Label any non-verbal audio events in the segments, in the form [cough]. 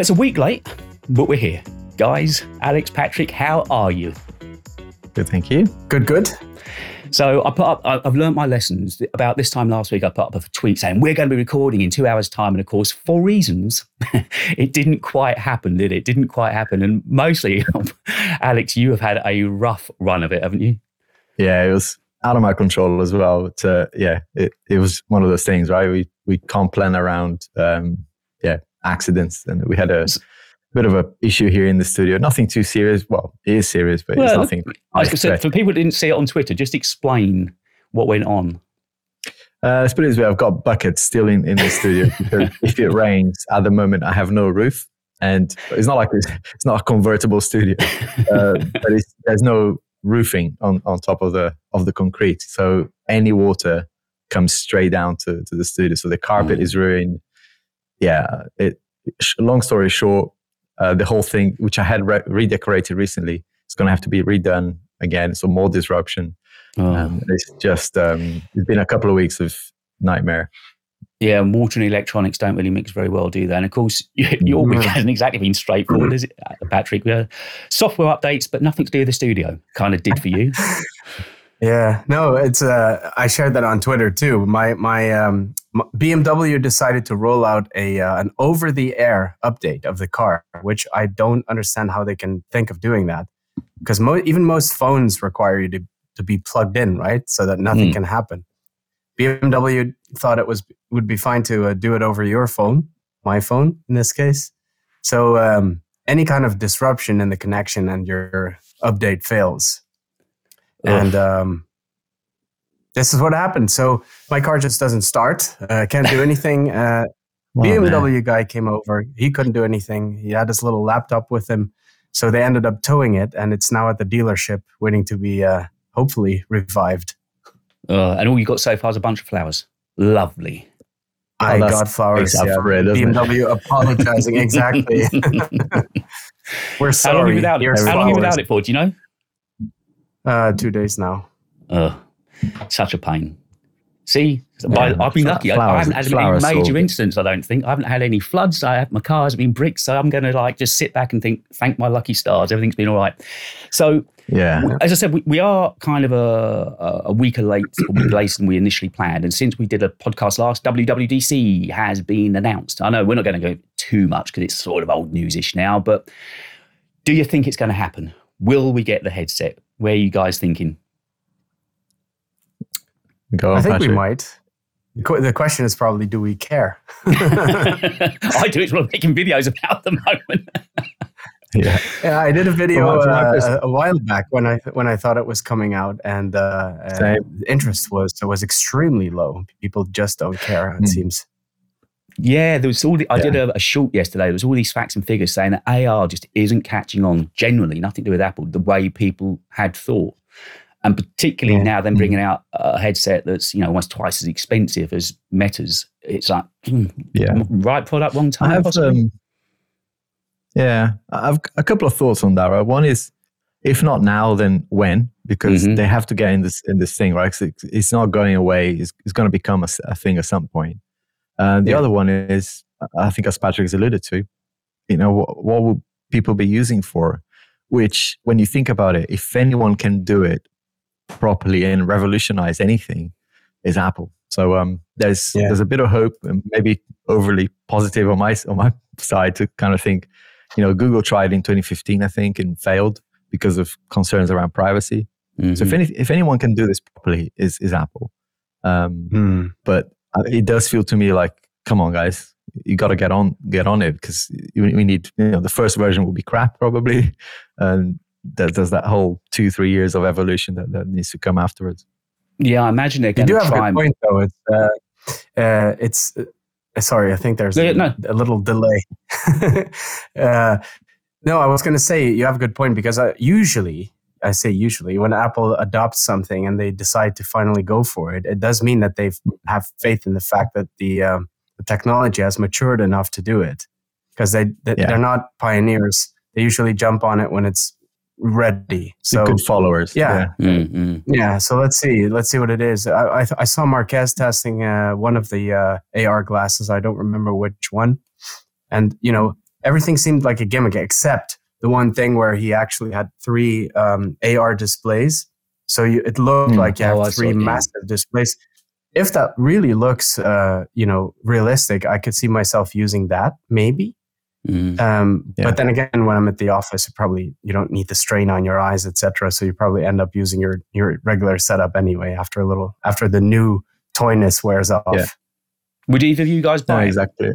Well, it's a week late, but we're here. Guys, Alex, Patrick, how are you? Good, thank you. Good, good. So I put up, I've learned my lessons. About this time last week, I put up a tweet saying we're going to be recording in two hours' time. And of course, for reasons, [laughs] it didn't quite happen, did it? it? Didn't quite happen. And mostly, [laughs] Alex, you have had a rough run of it, haven't you? Yeah, it was out of my control as well. But uh, yeah, it, it was one of those things, right? We we can't plan around, um, accidents, and we had a bit of a issue here in the studio. Nothing too serious. Well, it is serious, but well, it's nothing. Like I said, for people who didn't see it on Twitter, just explain what went on. Uh, let's put it this way: I've got buckets still in, in the studio [laughs] because if it rains at the moment, I have no roof, and it's not like it's, it's not a convertible studio, [laughs] uh, but there's no roofing on, on top of the of the concrete, so any water comes straight down to, to the studio. So the carpet mm. is ruined. Yeah, it. Long story short, uh, the whole thing, which I had re- redecorated recently, is going to have to be redone again. So more disruption. Oh. Um, it's just um, it's been a couple of weeks of nightmare. Yeah, and water and electronics don't really mix very well, do they? And of course, your week hasn't exactly been straightforward, is it, Patrick? Uh, software updates, but nothing to do with the studio. Kind of did for you. [laughs] Yeah, no, it's. Uh, I shared that on Twitter too. My my um, BMW decided to roll out a uh, an over the air update of the car, which I don't understand how they can think of doing that, because mo- even most phones require you to to be plugged in, right, so that nothing mm. can happen. BMW thought it was would be fine to uh, do it over your phone, my phone in this case. So um, any kind of disruption in the connection and your update fails and um, this is what happened. So my car just doesn't start. Uh, can't do [laughs] anything. Uh, oh, BMW man. guy came over. He couldn't do anything. He had his little laptop with him. So they ended up towing it, and it's now at the dealership, waiting to be uh, hopefully revived. Uh, and all you got so far is a bunch of flowers. Lovely. I oh, got flowers. Yeah. Red, BMW apologizing. exactly. [laughs] We're sorry. How long, without it? How long are you without it for? Do you know? Uh, two days now. Oh, such a pain. See, yeah, I've been lucky. Flowers, I haven't had any major incidents. I don't think I haven't had any floods. I have, my car hasn't been bricked, so I'm going to like just sit back and think, thank my lucky stars, everything's been all right. So, yeah, as I said, we, we are kind of a, a week late, a week later than we initially planned. And since we did a podcast last, WWDC has been announced. I know we're not going to go too much because it's sort of old newsish now, but do you think it's going to happen? Will we get the headset? Where are you guys thinking? Go on, I think Patrick. we might. The question is probably, do we care? [laughs] [laughs] I do. It's what making videos about the moment. [laughs] yeah, yeah. I did a video uh, a, a, while back when I when I thought it was coming out, and uh, uh, interest was was extremely low. People just don't care. It mm. seems. Yeah, there was all. The, I yeah. did a, a short yesterday. There was all these facts and figures saying that AR just isn't catching on. Generally, nothing to do with Apple. The way people had thought, and particularly yeah. now, them bringing out a headset that's you know almost twice as expensive as Meta's. It's like, hmm, yeah, right product, wrong time. I have, um, yeah, I've a couple of thoughts on that. Right? One is, if not now, then when? Because mm-hmm. they have to get in this in this thing, right? It's, it's, not going away. It's, it's going to become a, a thing at some point. And the yeah. other one is, I think, as Patrick has alluded to, you know, what, what will people be using for? Which, when you think about it, if anyone can do it properly and revolutionize anything, is Apple. So um, there's yeah. there's a bit of hope and maybe overly positive on my on my [laughs] side to kind of think, you know, Google tried in 2015, I think, and failed because of concerns around privacy. Mm-hmm. So if mm-hmm. any, if anyone can do this properly, is is Apple. Um, mm. But it does feel to me like, come on, guys, you got to get on get on it because we need. You know, the first version will be crap probably, [laughs] and there's that whole two three years of evolution that, that needs to come afterwards. Yeah, I imagine try. You do have a good point though. It's uh, uh, it's uh, sorry, I think there's a, no. a little delay. [laughs] uh, no, I was going to say you have a good point because uh, usually I say usually, when Apple adopts something and they decide to finally go for it, it does mean that they have faith in the fact that the, um, the technology has matured enough to do it. Because they, they yeah. they're not pioneers. They usually jump on it when it's ready. So good followers. Yeah, yeah. Mm-hmm. yeah. So let's see. Let's see what it is. I I, I saw Marques testing uh, one of the uh, AR glasses. I don't remember which one. And you know, everything seemed like a gimmick except the one thing where he actually had three um, AR displays. So you, it looked mm. like you have oh, three massive displays. If that really looks, uh, you know, realistic, I could see myself using that maybe. Mm. Um, yeah. But then again, when I'm at the office, probably you don't need the strain on your eyes, etc. So you probably end up using your your regular setup anyway after a little after the new toyness wears off. Yeah. Would either of you guys buy? No, exactly.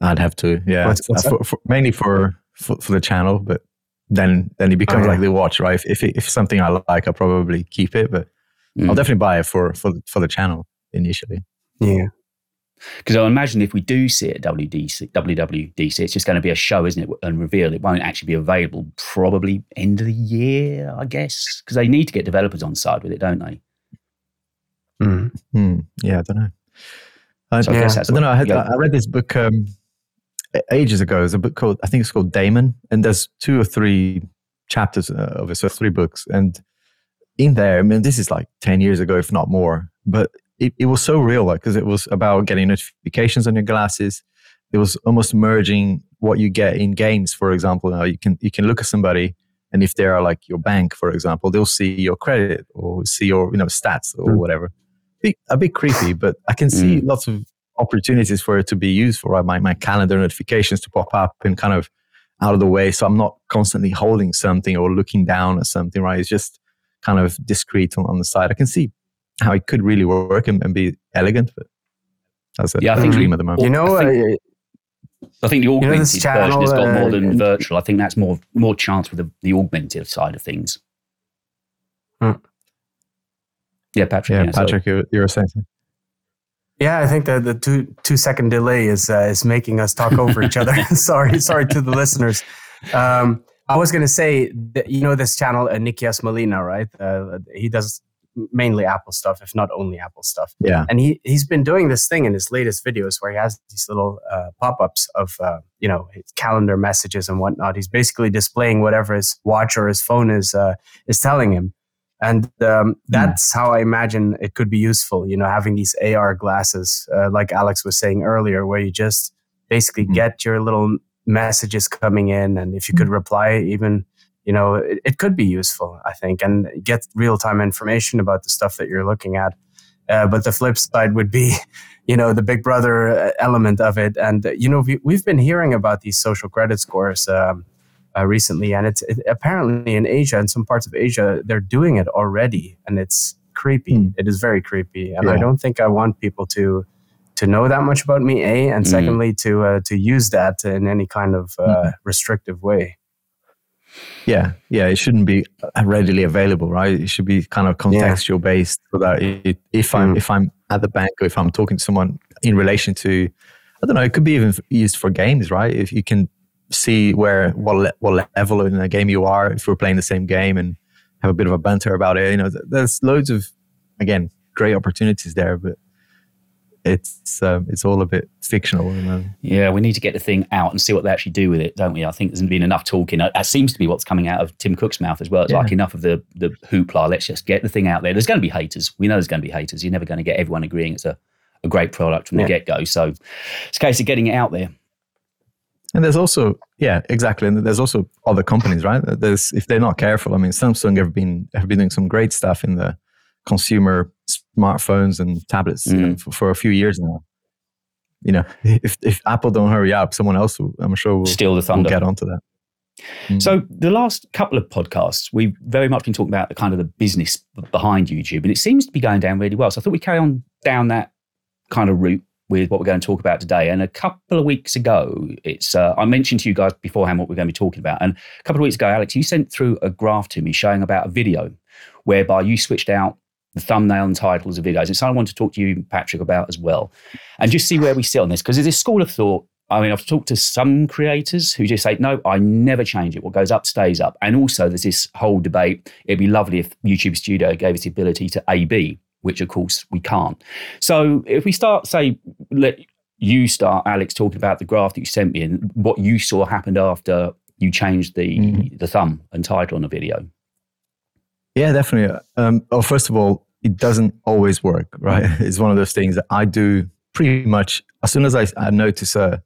I'd have to, yeah, what's, what's uh, for, for, mainly for, for, for the channel, but then then it becomes oh, yeah. like the watch, right? If if, if something I like, I'll probably keep it, but mm. I'll definitely buy it for for for the channel initially. Yeah. Because I imagine if we do see it at WDC, WWDC, it's just going to be a show, isn't it? And reveal it won't actually be available probably end of the year, I guess, because they need to get developers on side with it, don't they? Mm. Mm. Yeah, I don't know. I, so I, yeah. I don't know. I, had, I read this book um, ages ago. It's a book called I think it's called Daemon, and there's two or three chapters uh, of it, so three books. And in there, I mean, this is like ten years ago, if not more. But it, it was so real, like because it was about getting notifications on your glasses. It was almost merging what you get in games. For example, now you can you can look at somebody, and if they are like your bank, for example, they'll see your credit or see your you know stats or mm. whatever a bit creepy, but I can see mm. lots of opportunities for it to be used for my, my calendar notifications to pop up and kind of out of the way. So I'm not constantly holding something or looking down at something, right? It's just kind of discreet on, on the side. I can see how it could really work and, and be elegant, but that's a, yeah, I think dream at the moment. You know, I think, uh, I think the augmented you know, channel, version has got more than uh, virtual. I think that's more more chance with the, the augmented side of things. Hmm. Yeah, Patrick. Yeah, yeah Patrick, you, you were saying. Yeah, I think the the two two second delay is uh, is making us talk over each other. [laughs] [laughs] sorry, sorry to the listeners. Um, I was going to say, that, you know, this channel, uh, Nikias Molina, right? Uh, he does mainly Apple stuff, if not only Apple stuff. Yeah. And he he's been doing this thing in his latest videos where he has these little uh, pop ups of uh, you know his calendar messages and whatnot. He's basically displaying whatever his watch or his phone is uh, is telling him and um, hmm. that's mm. how I imagine it could be useful. You know, having these AR glasses, uh, like Alex was saying earlier, where you just basically mm. get your little messages coming in, and if you could hmm. reply, even you know, it, it could be useful. I think, and get real time information about the stuff that you're looking at. Uh, but the flip side would be, [laughs] you know, the Big Brother uh, element of it. And you know, we, have been hearing about these social credit scores. Um, uh, recently, and it's it, apparently in Asia and some parts of Asia they're doing it already, and it's creepy. Mm. It is very creepy, and yeah. I don't think I want people to to know that much about me. A and mm. secondly to uh, to use that in any kind of uh, mm. restrictive way. Yeah, yeah, it shouldn't be readily available, right? It should be kind of contextual yeah. based, so that it, if I'm hmm. if I'm at the bank or if I'm talking to someone in relation to, I don't know, it could be even used for games, right? If you can see where what what level in the game you are if we're playing the same game and have a bit of a banter about it. You know, there's loads of again great opportunities there, but it's um, it's all a bit fictional. Yeah, we need to get the thing out and see what they actually do with it, don't we? I think there's been enough talking. That seems to be what's coming out of Tim Cook's mouth as well. It's yeah. like enough of the the hoopla. Let's just get the thing out there. There's going to be haters. We know there's going to be haters. You're never going to get everyone agreeing it's a, a great product from the get go. So it's a case of getting it out there. And there's also, yeah, exactly. And there's also other companies, right? There's if they're not careful. I mean, Samsung have been have been doing some great stuff in the consumer smartphones and tablets mm. you know, mm. for, for, a few years now. You know, if if Apple don't hurry up, someone else, will, I'm sure, will steal the thunder. Will get onto that. Mm. So the last couple of podcasts, we've very much been talking about the kind of the business behind YouTube, and it seems to be going down really well. So I thought we'd carry on down that kind of route with what we're going to talk about today. And a couple of weeks ago, it's uh, I mentioned to you guys beforehand what we're going to be talking about. And a couple of weeks ago, Alex, you sent through a graph to me showing about a video whereby you switched out the thumbnail and titles of videos. It's something I want to talk to you, Patrick, about as well, and just see where we sit on this because there's this school of thought. I mean, I've talked to some creators who just say, no, I never change it. What goes up stays up. And also, there's this whole debate. It'd be lovely if YouTube Studio gave us the ability to A B, which of course we can't. So if we start, say, let you start, Alex, talking about the graph that you sent me and what you saw happened after you changed the mm-hmm. the thumb and title on a video. Yeah, definitely. Um, well, first of all, it doesn't always work, right? [laughs] It's one of those things that I do pretty much as soon as I, I notice a,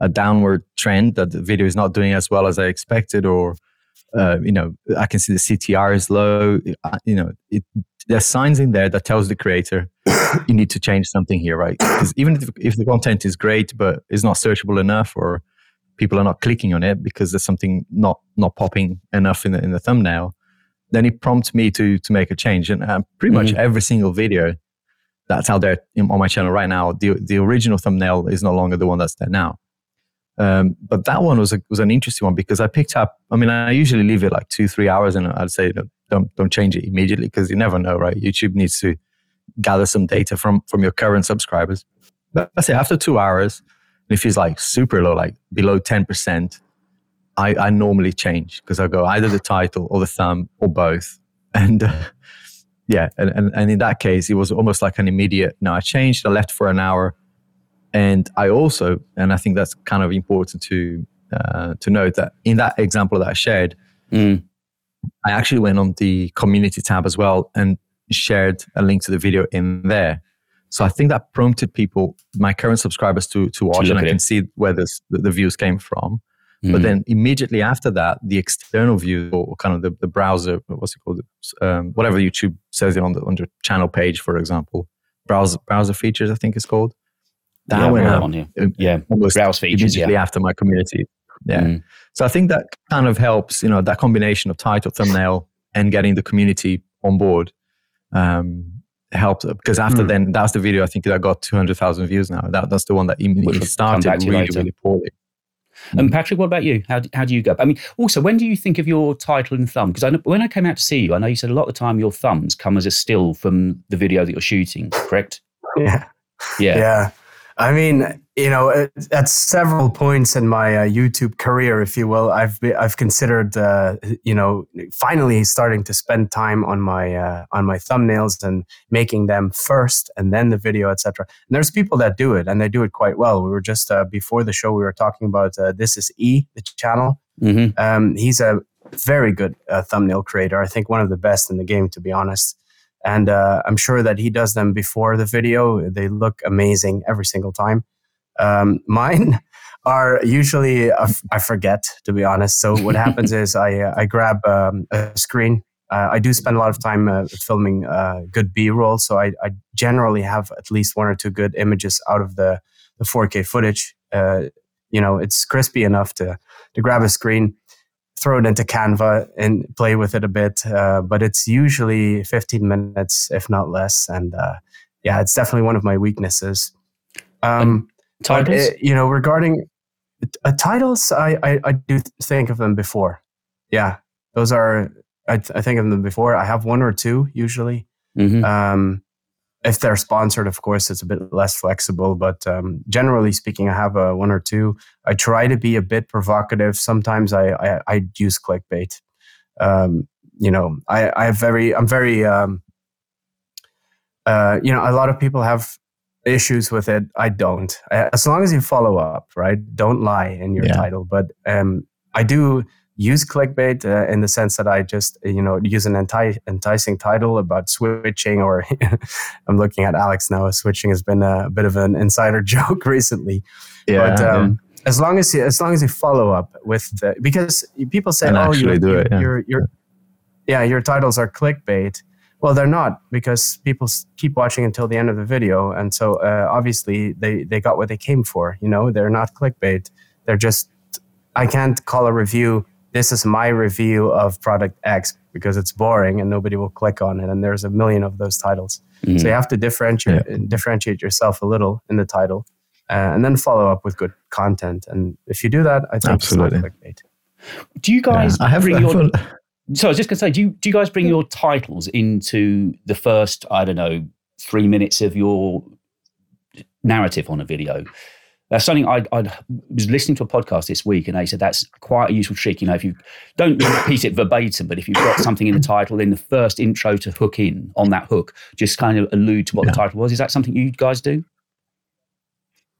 a downward trend that the video is not doing as well as I expected, or uh, you know, I can see the CTR is low. You know, it, there's signs in there that tells the creator [coughs] you need to change something here, right? Because even if, if the content is great but it's not searchable enough, or people are not clicking on it because there's something not not popping enough in the in the thumbnail, then it prompts me to to make a change. And uh, pretty much mm-hmm. every single video that's out there on my channel right now, the the original thumbnail is no longer the one that's there now. Um, but that one was a, was an interesting one because I picked up. I mean, I usually leave it like two three hours, and I'd say don't don't change it immediately because you never know, right? YouTube needs to gather some data from from your current subscribers. But I say after two hours, if it's like super low, like below ten percent, I I normally change because I go either the title or the thumb or both, [laughs] and. Uh, yeah, and, and, and in that case, it was almost like an immediate. No, I changed. I left for an hour, and I also, and I think that's kind of important to uh, to note that in that example that I shared, mm. I actually went on the community tab as well and shared a link to the video in there. So I think that prompted people, my current subscribers, to to watch, to and I can see where this, the, the views came from. Mm. But then immediately after that, the external view or kind of the, the browser, what's it called, um, whatever YouTube says it on the on the channel page, for example, browser browser features, I think it's called that yeah, went up. Yeah, almost browse features immediately yeah. after my community. Yeah. Mm. So I think that kind of helps, you know, that combination of title, thumbnail, and getting the community on board um, helped because after mm. then, that's the video I think that got 200,000 views now. That, that's the one that immediately started really, really poorly. And hmm. Patrick, what about you? How, how do you go? I mean, also, when do you think of your title and thumb? Because when I came out to see you, I know you said a lot of the time your thumbs come as a still from the video that you're shooting, correct? Yeah. Yeah. Yeah. I mean, you know, at several points in my uh, YouTube career, if you will, I've be, I've considered, uh, you know, finally starting to spend time on my uh, on my thumbnails and making them first, and then the video, etc. And there's people that do it, and they do it quite well. We were just uh, before the show, we were talking about uh, this is E, the channel. Mm-hmm. Um, he's a very good uh, thumbnail creator. I think one of the best in the game, to be honest and uh, I'm sure that he does them before the video. They look amazing every single time. Um, [laughs] mine are usually uh, I forget to be honest. So what [laughs] happens is I uh, I grab um, a screen. Uh, I do spend a lot of time uh, filming uh, good B-roll, so I, I, generally have at least one or two good images out of the the 4K footage. you know, it's crispy enough to to grab a screen throw it into Canva and play with it a bit. Uh, but it's usually 15 minutes, if not less. And uh, yeah, it's definitely one of my weaknesses. Um, titles? It, you know, regarding uh, titles, I, I, I, do think of them before. Yeah, those are, I, I, think of them before. I have one or two usually. Mm-hmm. Um, if they're sponsored, of course, it's a bit less flexible. But um, generally speaking, I have a one or two. I try to be a bit provocative. Sometimes I I, I use clickbait. Um, you know, I I have very I'm very um, uh, you know a lot of people have issues with it. I don't. As long as you follow up, right? Don't lie in your yeah. title. But um, I do use clickbait uh, in the sense that I just you know use an enti- enticing title about switching, or [laughs] I'm looking at Alex now. Switching has been a, bit of an insider [laughs] joke recently. Yeah. But, um, yeah. As long as you, as long as you follow up with the because people say and oh you, do it, yeah. your your yeah your titles are clickbait. Well, they're not because people keep watching until the end of the video, and so uh, obviously they they got what they came for. You know, they're not clickbait. They're just I can't call a review this is my review of product X because it's boring and nobody will click on it. And there's a million of those titles. Mm-hmm. So you have to differentiate yeah. differentiate yourself a little in the title, uh, and then follow up with good content. And if you do that, I think it's absolutely. clickbait. Do you guys yeah, I have, bring [laughs] your? So I was just gonna say, do you do you guys bring your titles into the first I don't know three minutes of your narrative on a video? That's something I, I, was listening to a podcast this week, and they said that's quite a useful trick. You know, if you don't repeat it verbatim, but if you've got something in the title, in the first intro to hook in on that hook, just kind of allude to what yeah. the title was. Is that something you guys do?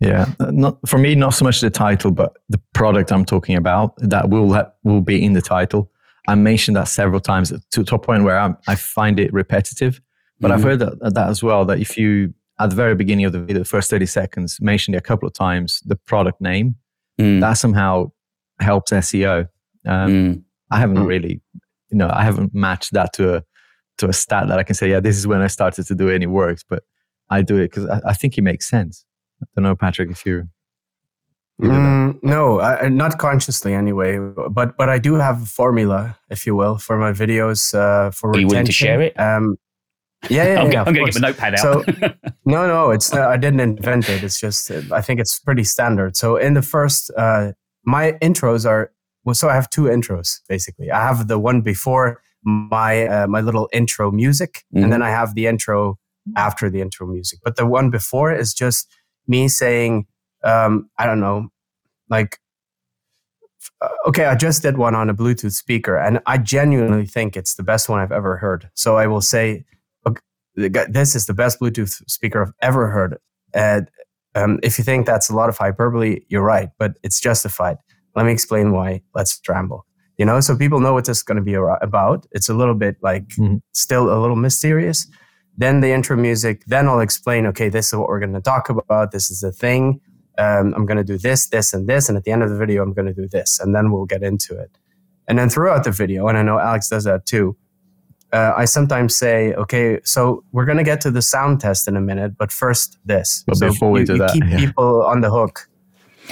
Yeah, not for me, not so much the title, but the product I'm talking about that will will be in the title. I mentioned that several times to, to a point where I'm, i find it repetitive. But mm-hmm. I've heard that, that as well. That if you at the very beginning of the video, the first 30 seconds, mentioned a couple of times the product name. mm. that somehow helps SEO. Um, mm. I haven't mm. really, you know, I haven't matched that to a to a stat that I can say, yeah, this is when I started to do any works, but I do it because I, I, think it makes sense. I don't know, Patrick, if you. Mm, no, I, not consciously anyway. But but I do have a formula, if you will, for my videos. Uh, for Are retention. you willing to share it? Um, yeah, yeah, I'm, yeah, I'm going to get my notepad out. So, [laughs] no, no, it's uh, I didn't invent it. It's just I think it's pretty standard. So in the first, uh, my intros are well. So I have two intros basically. I have the one before my uh, my little intro music, mm-hmm. and then I have the intro after the intro music. But the one before is just me saying, um, I don't know, like uh, okay, I just did one on a Bluetooth speaker, and I genuinely think it's the best one I've ever heard. So I will say, this is the best Bluetooth speaker I've ever heard. And um, if you think that's a lot of hyperbole, you're right, but it's justified. Let me explain why. Let's ramble. You know, so people know what this is going to be about. It's a little bit like mm-hmm. still a little mysterious. Then the intro music. Then I'll explain. Okay, this is what we're going to talk about. This is the thing. Um, I'm going to do this, this, and this. And at the end of the video, I'm going to do this, and then we'll get into it. And then throughout the video, and I know Alex does that too uh, I sometimes say, okay, so we're going to get to the sound test in a minute, but first this. But so before we you, do you that, keep yeah. people on the hook.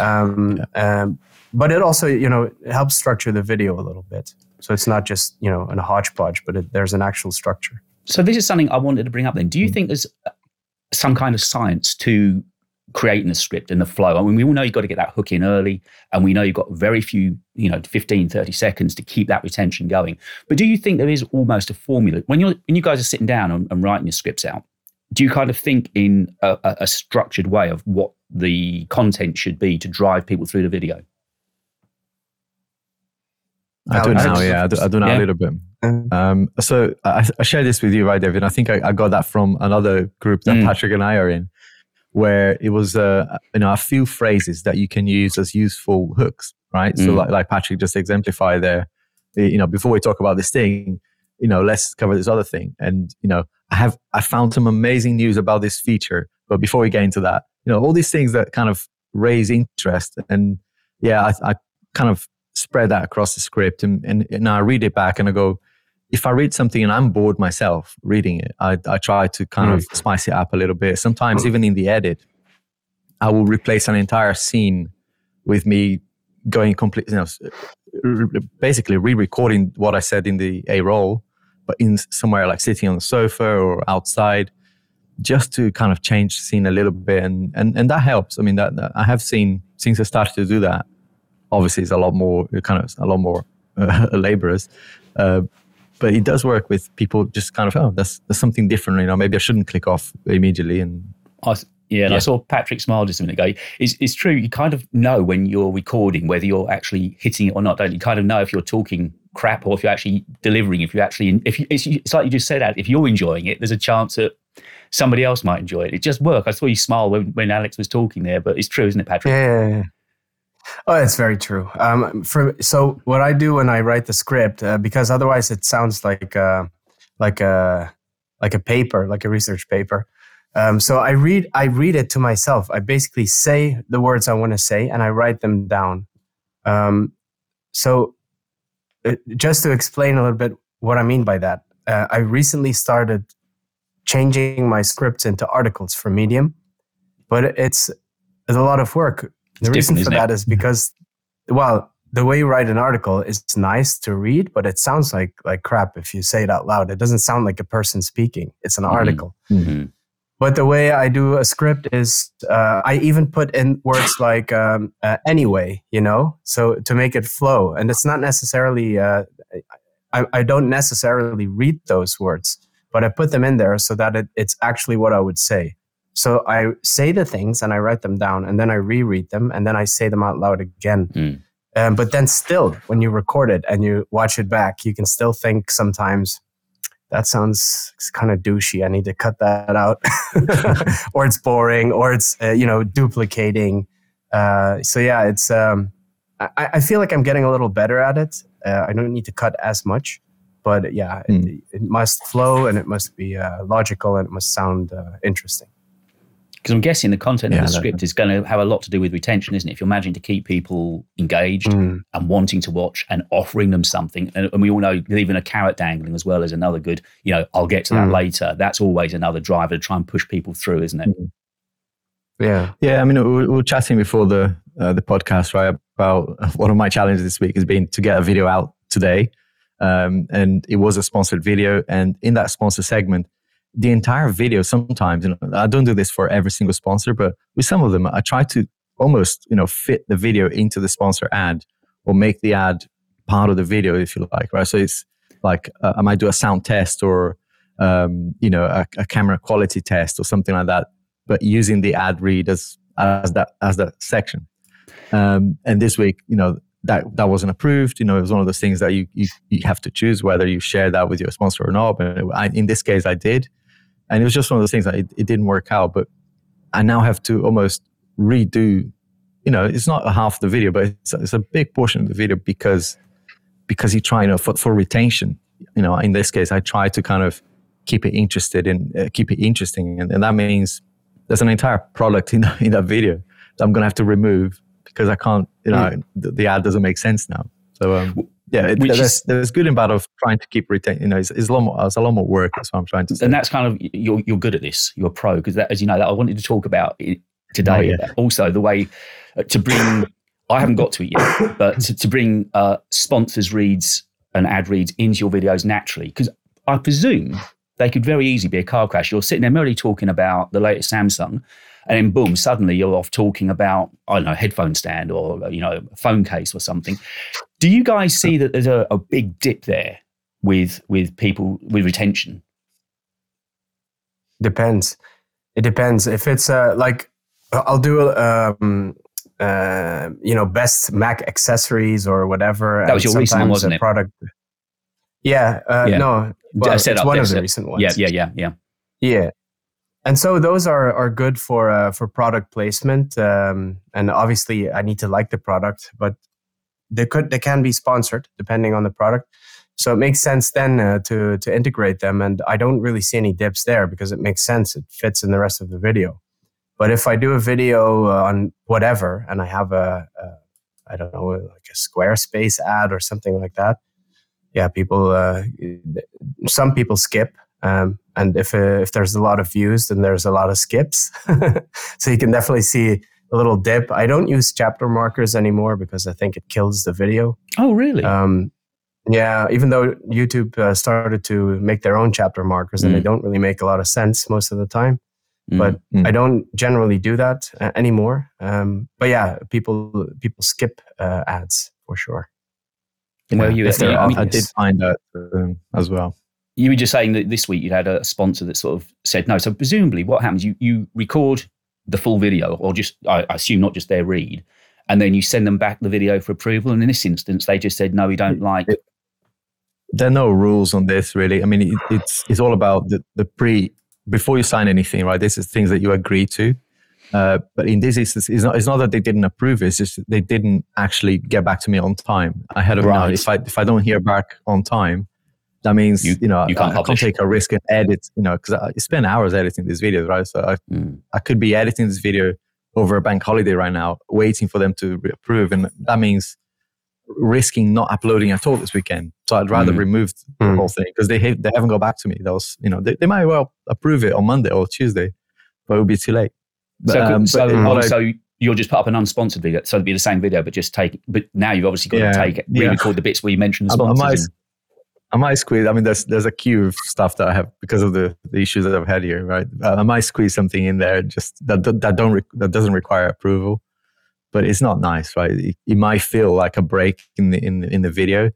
Um, yeah. um, but it also, you know, helps structure the video a little bit. So it's not just, you know, a hodgepodge, but it, there's an actual structure. So this is something I wanted to bring up then. Do you mm. think there's some kind of science to creating the script and the flow. I mean, we all know you've got to get that hook in early, and we know you've got very few, you know, 15, 30 seconds to keep that retention going. But do you think there is almost a formula when you're when you guys are sitting down and, and writing your scripts out? Do you kind of think in a, a, structured way of what the content should be to drive people through the video? I do now, yeah. I do, I do now yeah. a little bit. Mm. Um, so I, I share this with you, right, David? I think I, I got that from another group that mm. Patrick and I are in where it was uh, you know a few phrases that you can use as useful hooks, right? Mm. So like, like Patrick just exemplified there, you know, before we talk about this thing, you know, let's cover this other thing. And you know, I have I found some amazing news about this feature, but before we get into that, you know, all these things that kind of raise interest, and yeah, I, I kind of spread that across the script, and, and and I read it back and I go, if I read something and I'm bored myself reading it, I, I try to kind mm. of spice it up a little bit. Sometimes, even in the edit, I will replace an entire scene with me going complete, you know, basically re-recording what I said in the A roll, but in somewhere like sitting on the sofa or outside, just to kind of change the scene a little bit, and and and that helps. I mean, that, that I have seen since I started to do that. Obviously, it's a lot more kind of a lot more uh, [laughs] laborious, uh, but it does work with people just kind of oh that's, that's something different you know maybe i shouldn't click off immediately and I, yeah, and yeah. I saw Patrick smile just a minute ago. It's, it's true. You kind of know when you're recording whether you're actually hitting it or not, don't you? you kind of know if you're talking crap or if you're actually delivering. If you're actually, if you, it's, it's like you just said that. If you're enjoying it, there's a chance that somebody else might enjoy it. It just works. I saw you smile when, when Alex was talking there, but it's true, isn't it, Patrick? Yeah. Oh, that's very true. Um, for so what I do when I write the script, uh, because otherwise it sounds like uh, like a like a paper, like a research paper. Um, so I read I read it to myself. I basically say the words I want to say and I write them down. Um, so uh, just to explain a little bit what I mean by that, uh, I recently started changing my scripts into articles for Medium, but it's it's a lot of work the reason for that is because, well, the way you write an article is nice to read, but it sounds like like crap if you say it out loud. It doesn't sound like a person speaking. It's an mm-hmm. article. Mm-hmm. But the way I do a script is uh, I even put in words [laughs] like um, uh, anyway, you know, so to make it flow. And it's not necessarily, uh, I, I, don't necessarily read those words, but I put them in there so that it, it's actually what I would say. So I say the things and I write them down and then I reread them and then I say them out loud again. Mm. Um, but then still, when you record it and you watch it back, you can still think sometimes that sounds kind of douchey. I need to cut that out, [laughs] [laughs] or it's boring, or it's uh, you know duplicating. Uh, so yeah, it's. Um, I, I, feel like I'm getting a little better at it. Uh, I don't need to cut as much, but yeah, mm. it, it, must flow and it must be uh, logical and it must sound uh, interesting. Because I'm guessing the content yeah, of the script is going to have a lot to do with retention, isn't it? If you're managing to keep people engaged mm. and wanting to watch and offering them something, and, and, we all know leaving a carrot dangling as well as another good, you know, I'll get to that mm. later. That's always another driver to try and push people through, isn't it? Mm. Yeah, yeah. I mean, we were chatting before the uh, the podcast, right? About [laughs] one of my challenges this week has been to get a video out today, um, and it was a sponsored video. And in that sponsor segment, the entire video sometimes, know, I don't do this for every single sponsor, but with some of them, I try to almost, you know, fit the video into the sponsor ad or make the ad part of the video, if you like, right? So it's like uh, I might do a sound test or, um, you know, a, a, camera quality test or something like that, but using the ad read as, as that, as that section. Um, and this week, you know, that that wasn't approved. You know, it was one of those things that you you, you have to choose whether you share that with your sponsor or not. But I, in this case, I did, and it was just one of those things that it, it didn't work out. But I now have to almost redo. You know, it's not half the video, but it's, it's a big portion of the video because because you try, you know, for, for retention. You know, in this case, I try to kind of keep it interested and uh, keep it interesting, and, and that means there's an entire product in [laughs] in that video that I'm going to have to remove because I can't, you know, mm. the, the, ad doesn't make sense now. So um, yeah, it, there's, is, there's good and bad of trying to keep retain. You know, it's, it's a lot more. It's a lot more work. That's what I'm trying to say. And that's kind of you're you're good at this. You're a pro because as you know, that I wanted to talk about today. Oh, yeah. Also, the way uh, to bring. I haven't got to it yet, but to, to bring uh, sponsors reads and ad reads into your videos naturally, because I presume they could very easily be a car crash. You're sitting there merely talking about the latest Samsung, and then boom, suddenly you're off talking about I don't know headphone stand or you know phone case or something. Do you guys see that there's a, a big dip there with with people with retention? Depends. It depends. If it's uh, like I'll do um, uh, you know best Mac accessories or whatever. That was your recent one, wasn't it? Product. Yeah, uh, yeah. No, well, it's one of the recent ones. Yeah, yeah, yeah, yeah. Yeah, and so those are are good for uh, for product placement. Um, and obviously, I need to like the product, but they could they can be sponsored depending on the product. So it makes sense then uh, to to integrate them. And I don't really see any dips there because it makes sense. It fits in the rest of the video. But if I do a video uh, on whatever and I have a, a I don't know like a Squarespace ad or something like that, yeah, people uh, some people skip um, and if uh, if there's a lot of views, then there's a lot of skips. [laughs] so you can definitely see a little dip. I don't use chapter markers anymore because I think it kills the video. Oh, really? Um, yeah, even though YouTube uh, started to make their own chapter markers, mm. and they mm. don't really make a lot of sense most of the time. Mm. But mm. I don't generally do that uh, anymore. Um, but yeah, people people skip uh, ads for sure. You know, you, I, I, did find that um, as well you were just saying that this week you had a sponsor that sort of said no. So presumably, what happens? You you record the full video, or just I assume not just their read, and then you send them back the video for approval. And in this instance, they just said no, we don't like. It, there are no rules on this, really. I mean, it, it's it's all about the the pre before you sign anything, right? This is things that you agree to. Uh, but in this instance, it's not, it's not that they didn't approve it. It's just they didn't actually get back to me on time. I had a right. if I if I don't hear back on time, that means you, you know you can't I, I, can't take a risk and edit. You know, because I spend hours editing these videos, right? So I mm. I could be editing this video over a bank holiday right now, waiting for them to approve, and that means risking not uploading at all this weekend. So I'd rather mm. remove the mm. whole thing because they they haven't got back to me. That was you know they, they might well approve it on Monday or Tuesday, but it would be too late. But, so, um, so, but, so you'll just put up an unsponsored video, so it'd be the same video, but just take. But now you've obviously got yeah, to take re-record yeah. the bits where you mentioned the sponsors. I might squeeze. I mean, there's there's a queue of stuff that I have because of the, the issues that I've had here, right? Uh, I might squeeze something in there just that that don't re- that doesn't require approval, but it's not nice, right? It, it might feel like a break in the in in the video,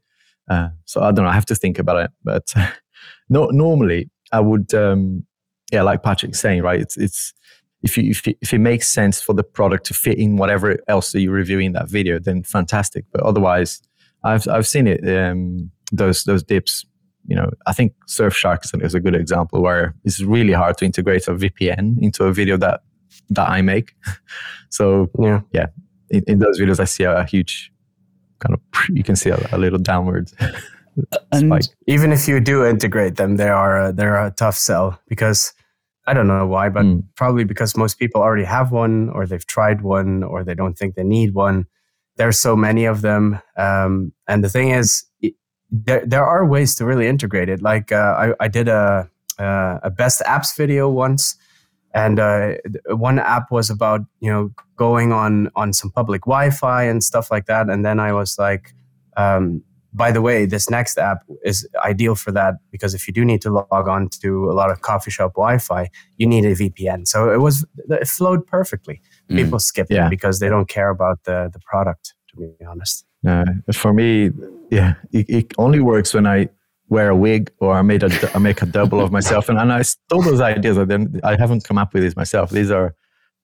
uh, so I don't know. I have to think about it. But [laughs] no, normally I would, um, yeah, like Patrick's saying, right? It's it's if you if if it makes sense for the product to fit in whatever else that you review in that video, then fantastic. But otherwise, I've I've seen it. Um, those those dips you know i think surfshark is a good example where it's really hard to integrate a vpn into a video that that i make [laughs] so yeah yeah in, in those videos i see a, a, huge kind of you can see a, a little downward [laughs] and even if you do integrate them they are they're a tough sell because I don't know why, but mm. probably because most people already have one, or they've tried one, or they don't think they need one. There's so many of them, um, and the thing is, there there are ways to really integrate it. Like uh, I, I did a uh, a best apps video once, and uh, one app was about you know going on on some public Wi-Fi and stuff like that. And then I was like, um, by the way, this next app is ideal for that because if you do need to log on to a lot of coffee shop Wi-Fi, you need a VPN. So it was it flowed perfectly. Mm. People skip yeah. it because they don't care about the the product. To be honest, uh, for me, yeah, it, it only works when I wear a wig or I made a I make a double of myself. And, and I stole those ideas. I, didn't, I haven't come up with these myself. These are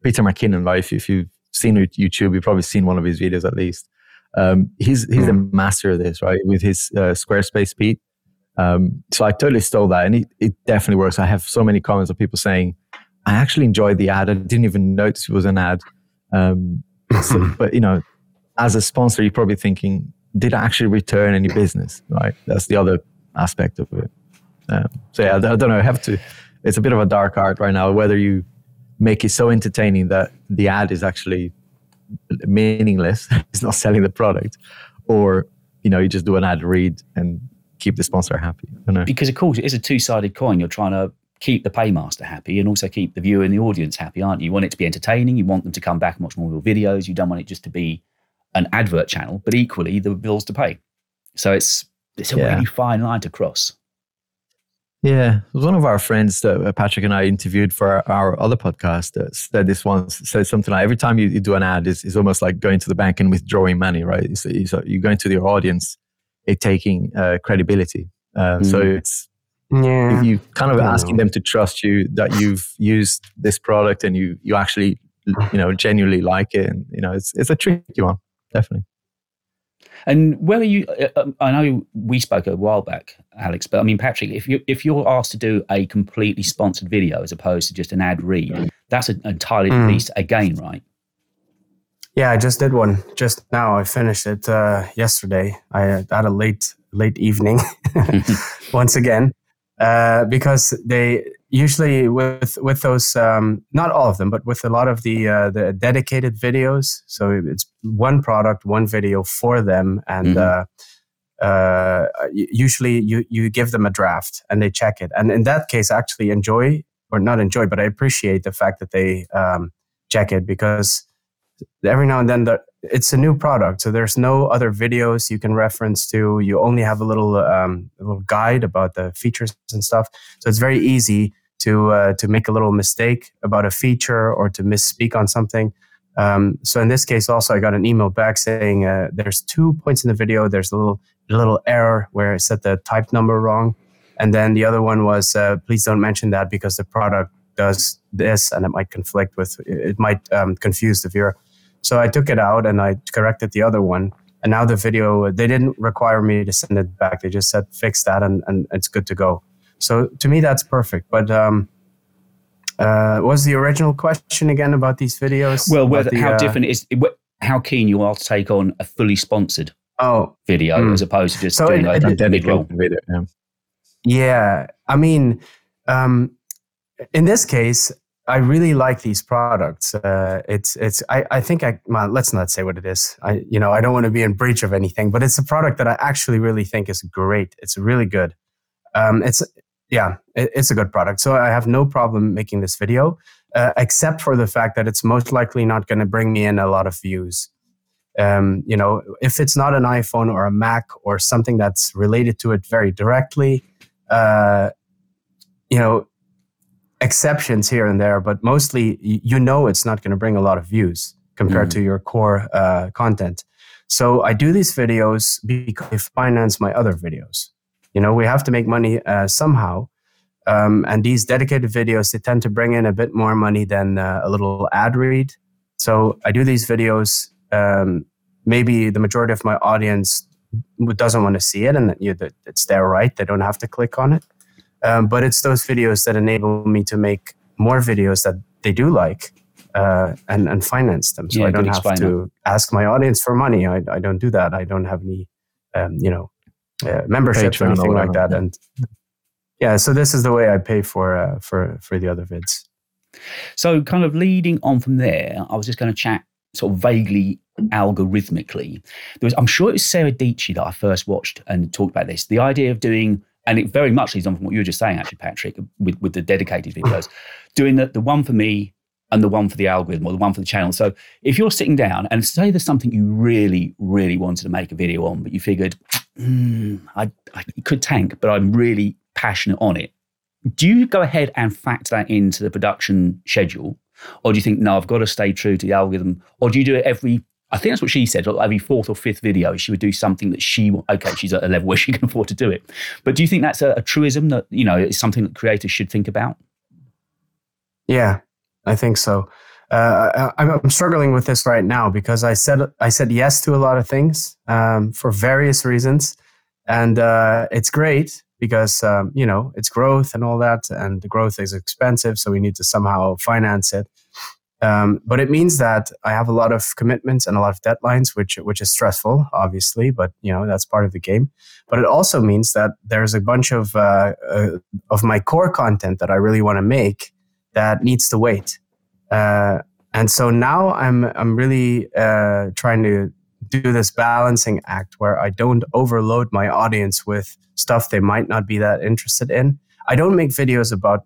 Peter McKinnon, right? If, if you've seen YouTube, you've probably seen one of his videos at least. Um, he's he's the master of this, right? With his uh, Squarespace Pete. Um, so I totally stole that, and it, it definitely works. I have so many comments of people saying, "I actually enjoyed the ad. I didn't even notice it was an ad." Um, so, [laughs] but you know, as a sponsor, you're probably thinking, "Did I actually return any business?" Right? That's the other aspect of it. Um, so yeah, I, don't know. I have to. It's a bit of a dark art right now. Whether you make it so entertaining that the ad is actually meaningless, [laughs] it's not selling the product, or you know you just do an ad read and keep the sponsor happy. Because of course it is a two-sided coin. You're trying to keep the paymaster happy and also keep the viewer and the audience happy, aren't you? You want it to be entertaining. You want them to come back and watch more of your videos. You don't want it just to be an advert channel, but equally the bills to pay. So it's it's a yeah. really fine line to cross. Yeah, one of our friends that uh, Patrick and I interviewed for our, our other podcast that said this once said something like every time you, you do an ad is is almost like going to the bank and withdrawing money, right? It's, it's, you're going to your audience, it taking uh, credibility. Uh, mm. So it's yeah. you kind of asking them to trust you that you've used this product and you you actually you know genuinely like it, and you know it's it's a tricky one, definitely. And whether you, uh, um, I know we spoke a while back, Alex, but I mean, Patrick, if you if you're asked to do a completely sponsored video as opposed to just an ad read, that's an entirely mm. beast again, right? Yeah, I just did one just now. I finished it uh, yesterday. I had a late late evening [laughs] [laughs] once again uh, because they usually with with those um, not all of them but with a lot of the uh, the dedicated videos. So it's one product one video for them and mm-hmm. uh, uh, usually you you give them a draft and they check it. And in that case I actually enjoy or not enjoy but i appreciate the fact that they um, check it because every now and then the, it's a new product so there's no other videos you can reference to. You only have a little um, a little guide about the features and stuff. So it's very easy to uh, to make a little mistake about a feature or to misspeak on something. Um, so in this case, also I got an email back saying uh, there's two points in the video. There's a little a little error where I set the type number wrong, and then the other one was uh, please don't mention that because the product does this and it might conflict with it might um, confuse the viewer. So I took it out and I corrected the other one. And now the video, they didn't require me to send it back. They just said fix that and, and it's good to go. So to me, that's perfect. But um, uh, was the original question again about these videos? Well, whether, the, how uh, different is how keen you are to take on a fully sponsored oh video mm. as opposed to just so doing it, like a mid-roll video. Yeah. yeah, I mean, um, in this case, I really like these products. Uh, it's it's I, I think I well, let's not say what it is. I you know I don't want to be in breach of anything, but it's a product that I actually really think is great. It's really good. Um, it's yeah, it, it's a good product. So I have no problem making this video, uh, except for the fact that it's most likely not going to bring me in a lot of views. Um, you know, if it's not an iPhone or a Mac or something that's related to it very directly, uh, you know, exceptions here and there, but mostly you know it's not going to bring a lot of views compared mm. to your core uh, content. So I do these videos because I finance my other videos. You know, we have to make money uh, somehow. Um, and these dedicated videos, they tend to bring in a bit more money than uh, a little ad read. So I do these videos. Um, maybe the majority of my audience doesn't want to see it, and you know, it's their right. They don't have to click on it. Um, but it's those videos that enable me to make more videos that they do like uh, and, and finance them. So yeah, I don't have to ask my audience for money. I, I don't do that. I don't have any, um, you know, uh, memberships or anything like that. And yeah, so this is the way I pay for uh, for for the other vids. So, kind of leading on from there, I was just going to chat sort of vaguely algorithmically. There was, I'm sure it was Sarah Dietschy that I first watched and talked about this. The idea of doing, and it very much leads on from what you were just saying, actually, Patrick, with, with the dedicated videos, [sighs] doing the, the one for me and the one for the algorithm or the one for the channel. So if you're sitting down and say there's something you really, really wanted to make a video on, but you figured, mm, I, I could tank, but I'm really passionate on it. Do you go ahead and factor that into the production schedule? Or do you think, no, I've got to stay true to the algorithm? Or do you do it every, I think that's what she said, every fourth or fifth video, she would do something that she, okay, she's at a level where [laughs] she can afford to do it. But do you think that's a, a truism that, you know, is something that creators should think about? Yeah, I think so. Uh, I, I'm struggling with this right now because I said I said yes to a lot of things um, for various reasons, and uh, it's great because um, you know it's growth and all that, and the growth is expensive, so we need to somehow finance it. Um, but it means that I have a lot of commitments and a lot of deadlines, which which is stressful, obviously. But you know that's part of the game. But it also means that there's a bunch of uh, uh, of my core content that I really want to make that needs to wait. Uh, and so now I'm I'm really uh, trying to do this balancing act where I don't overload my audience with stuff they might not be that interested in. I don't make videos about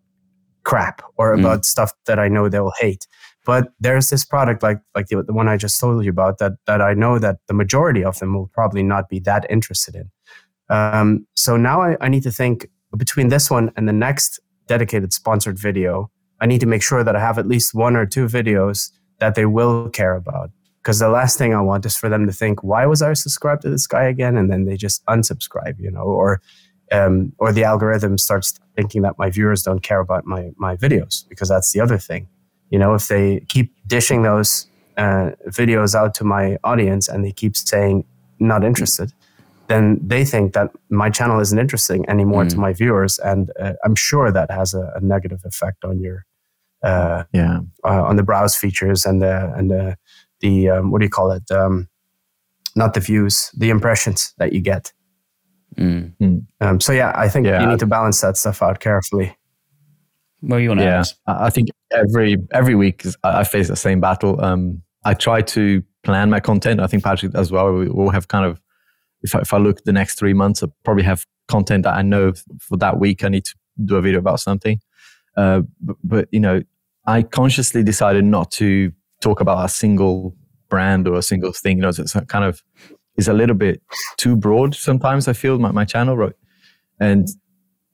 crap or mm. about stuff that I know they will hate. But there's this product like like the, the one I just told you about that that I know that the majority of them will probably not be that interested in. Um, so now I, I need to think between this one and the next dedicated sponsored video, I need to make sure that I have at least one or two videos that they will care about. Because the last thing I want is for them to think, why was I subscribed to this guy again? And then they just unsubscribe, you know, or um, or the algorithm starts thinking that my viewers don't care about my my videos because that's the other thing. You know, if they keep dishing those uh, videos out to my audience and they keep saying not interested, then they think that my channel isn't interesting anymore mm. to my viewers, and uh, I'm sure that has a, a negative effect on your uh, yeah uh, on the browse features and the and the the um, what do you call it? Um, not the views, the impressions that you get. Mm. Um, so yeah, I think yeah. you need to balance that stuff out carefully. Well, you want to? Yeah, I think every every week I face the same battle. Um, I try to plan my content. I think Patrick as well. We will have kind of if I, if I look the next three months, I probably have content that I know for that week. I need to do a video about something. Uh, but, but you know, I consciously decided not to talk about a single brand or a single thing. You know, it's kind of is a little bit too broad sometimes. I feel my, my channel, right? And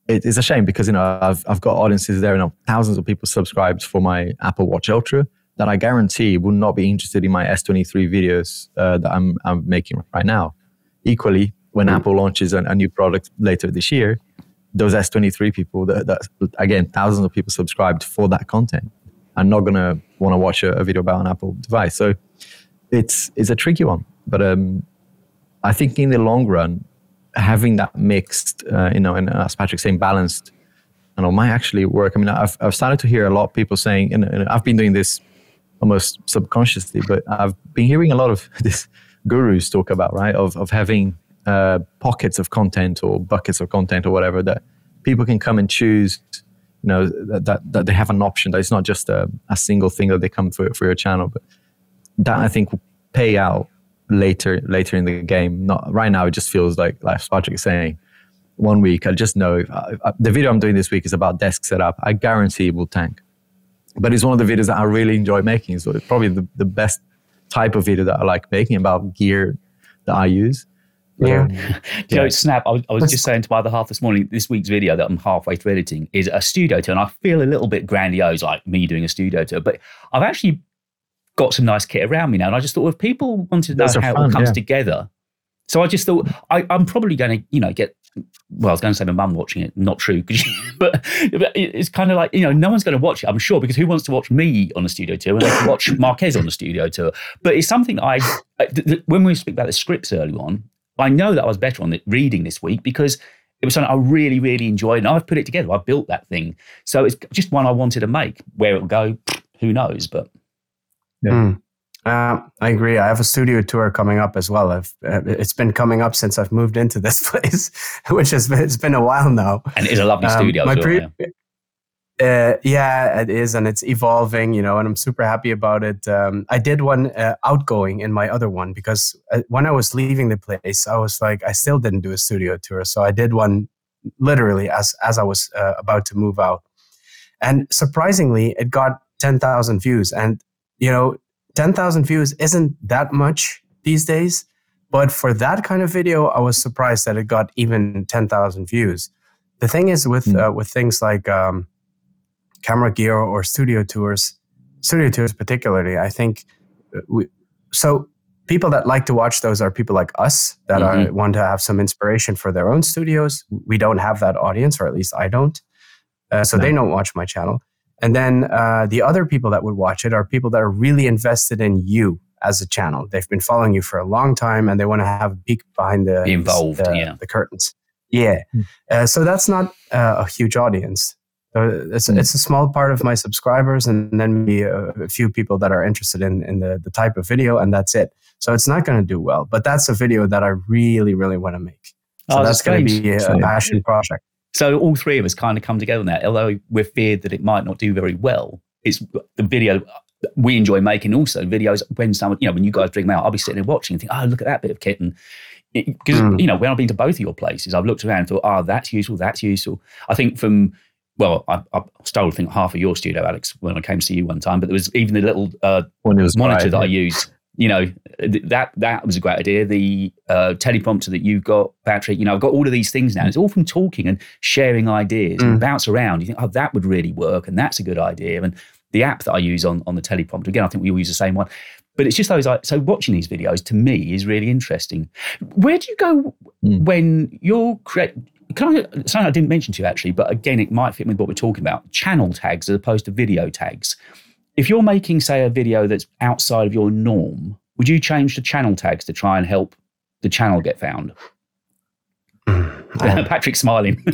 it is a shame because you know I've I've got audiences there, you know, thousands of people subscribed for my Apple Watch Ultra that I guarantee will not be interested in my S23 videos uh, that I'm I'm making right now. Equally, when mm. Apple launches a, a, new product later this year, those S23 people that, that again thousands of people subscribed for that content are not going to want to watch a, a, video about an Apple device. So it's it's a tricky one, but um, I think in the long run, having that mixed, uh, you know, and as Patrick saying, balanced, you know, might actually work. I mean, I've I've started to hear a lot of people saying, and, and I've been doing this almost subconsciously, but I've been hearing a lot of [laughs] this gurus talk about right of of having uh, pockets of content or buckets of content or whatever that people can come and choose you know that, that, that they have an option that it's not just a, a single thing that they come for, for your channel. But that i think will pay out later later in the game. Not right now it just feels like like Patrick is saying one week i just know if, uh, uh, the video i'm doing this week is about desk setup. I guarantee it will tank. But it's one of the videos that i really enjoy making. So it's probably the, the best type of video that i like making about gear that i use yeah. [laughs] you know, Snap, I was, I was just saying to my other half this morning, this week's video that I'm halfway through editing is a studio tour. And I feel a little bit grandiose, like me doing a studio tour. But I've actually got some nice kit around me now. And I just thought if people wanted to know how fun, it all comes yeah. together. So I just thought I, am probably going to, you know, get, well, I was going to say my mum watching it. Not true. [laughs] but, but it's kind of like, you know, no one's going to watch it, I'm sure, because who wants to watch me on a studio tour when they can watch [coughs] Marques on the studio tour? But it's something I, when we speak about the scripts early on, I know that I was better on it reading this week because it was something I really, really enjoyed. And I've put it together. I built that thing. So it's just one I wanted to make. Where it'll go, who knows? But yeah. Mm. Uh, I agree. I have a studio tour coming up as well. I've, uh, it's been coming up since I've moved into this [laughs] place, which has been, it's been a while now. And it is a lovely um, studio. My pre- yeah. Uh, yeah, it is, and it's evolving, you know, and I'm super happy about it. Um, I did one uh, outgoing in my other one because uh, when I was leaving the place, I was like, I still didn't do a studio tour, so I did one literally as as I was uh, about to move out, and surprisingly, it got ten thousand views, and you know, ten thousand views isn't that much these days, but for that kind of video, I was surprised that it got even ten thousand views. The thing is with mm. with things like um, camera gear or studio tours, studio tours particularly, I think uh, we, so people that like to watch those are people like us that mm-hmm. are, want to have some inspiration for their own studios. We don't have that audience, or at least I don't. Uh, so no. they don't watch my channel. And then uh, the other people that would watch it are people that are really invested in you as a channel. They've been following you for a long time and they want to have a peek behind the, Be involved, the, yeah. the curtains. Yeah. Mm. Uh, so that's not uh, a huge audience. It's, mm. it's a small part of my subscribers, and then maybe a, a, few people that are interested in, in the, the type of video, and that's it. So it's not going to do well, but that's a video that I really, really want to make. So oh, that's going to be a, a passion project. So all three of us kind of come together now. Although we're feared that it might not do very well, it's the video we enjoy making. Also, videos when someone, you know, when you guys bring them out, I'll be sitting there watching and think, oh, look at that bit of kit, and because mm. you know when I've been to both of your places, I've looked around and thought, oh, that's useful, that's useful. I think from well, I, I, stole I think half of your studio, Alex, when I came to see you one time. But there was even the little uh, monitor that I used. You know that that was a great idea. The uh, teleprompter that you've got, Patrick. You know, I've got all of these things now. It's all from talking and sharing ideas mm. and bounce around. You think, oh, that would really work, and that's a good idea. And the app that I use on on the teleprompter, again, I think we all use the same one. But it's just those. So watching these videos to me is really interesting. Where do you go mm. when you're create? Can I, something I didn't mention to you actually, but again, it might fit with what we're talking about channel tags as opposed to video tags. If you're making, say, a video that's outside of your norm, would you change the channel tags to try and help the channel get found? [laughs] Um, Patrick smiling.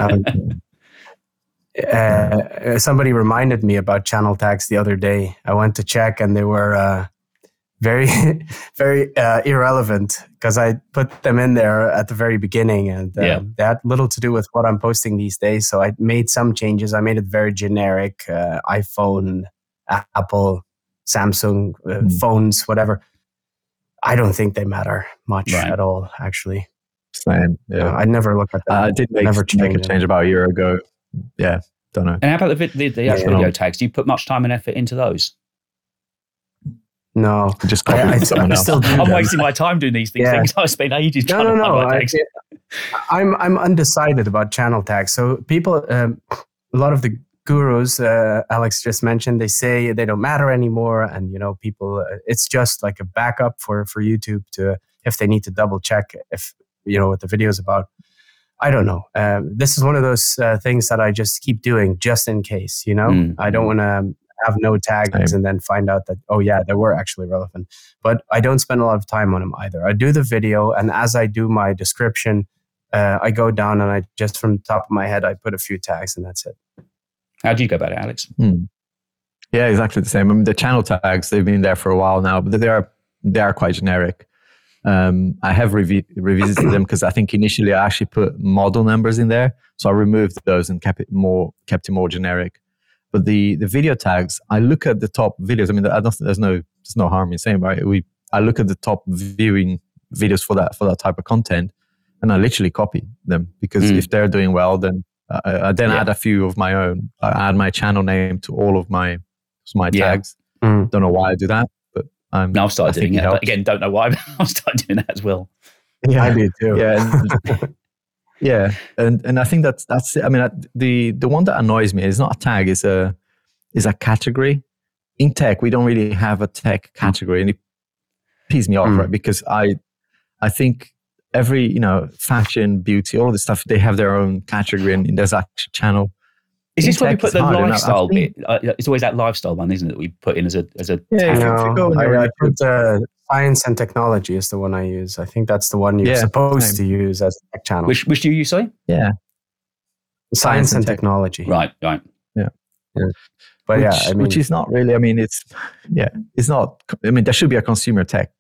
uh, somebody reminded me about channel tags the other day. I went to check and they were uh, very [laughs] very uh, irrelevant because I put them in there at the very beginning and uh, yeah. they had little to do with what I'm posting these days. So I made some changes. I made it very generic uh, iPhone, Apple, Samsung mm. phones, whatever. I don't think they matter much right. at all, actually. Same. Yeah. Uh, I never looked at that. I did make, never make a change about a year ago. Yeah. Don't know. And how about the, the, the actual yeah, video tags? Do you put much time and effort into those? No, just copy I, I, someone I else. Still I'm them. wasting my time doing these things. Yeah. I spent ages no, trying no, no, to tags. I, am I'm undecided about channel tags. So people, um, a lot of the gurus uh, Alex just mentioned, they say they don't matter anymore, and you know, people, uh, it's just like a backup for for YouTube to if they need to double check if you know what the video is about. I don't know. Um, this is one of those uh, things that I just keep doing just in case. You know, mm. I don't want to have no tags Same. and then find out that oh yeah they were actually relevant but i don't spend a lot of time on them either i do the video and as i do my description uh, i go down and i just from the top of my head i put a few tags and that's it how do you go about it alex hmm. yeah exactly the same I mean, the channel tags they've been there for a while now but they are they are quite generic um, I have revi- revisited them because I think initially I actually put model numbers in there, so I removed those and kept it more kept it more generic. But the the video tags, I look at the top videos. I mean, I don't think there's no there's no harm in saying right. We I look at the top viewing videos for that for that type of content, and I literally copy them because mm. if they're doing well, then I, I then yeah. add a few of my own. I add my channel name to all of my my yeah. tags. Mm. Don't know why I do that, but I'm. Now I've started doing it. But again, don't know why. [laughs] but I've start doing that as well. Yeah, I do too. Yeah. [laughs] Yeah, and and I think that's that's it. I mean, the the one that annoys me is not a tag; is a is a category. In tech, we don't really have a tech category, and it pisses me off, mm. right? Because I I think every you know fashion, beauty, all this stuff, they have their own category, and, and there's a channel. Is this where we put the lifestyle bit? Uh, it's always that lifestyle one, isn't it? That we put in as a as a. Yeah, no, I, I put uh, science and technology is the one I use. I think that's the one you're yeah, supposed same. to use as a tech channel. Which which do you use? Sorry. Yeah. Science, science and, and technology. Right. Right. Yeah. But which, yeah, I mean, which is not really. I mean, it's yeah, it's not. I mean, there should be a consumer tech,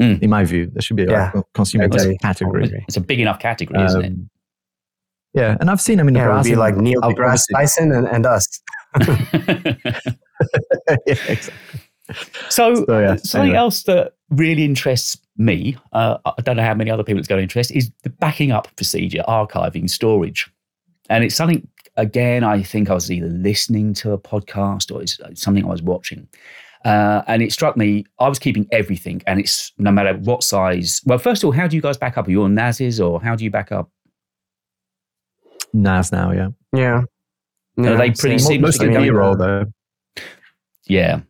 Mm. in my view. There should be a co- consumer tech category. It's a big enough category, isn't it? Um, Yeah, and I've seen. I mean, yeah, it would be like Neil ob- deGrasse Tyson and, and us. [laughs] [laughs] yeah, exactly. [laughs] so, So, yeah, something anyway. else that really interests me, uh, I don't know how many other people it's going to interest, is the backing up procedure, archiving, storage. And it's something, again, I think I was either listening to a podcast or it's something I was watching. Uh, and it struck me, I was keeping everything, and it's no matter what size. Well, first of all, how do you guys back up? Are you on NASes or how do you back up? NAS now, yeah. Yeah. Are they pretty same. seamless Mostly to get B-roll though. Yeah.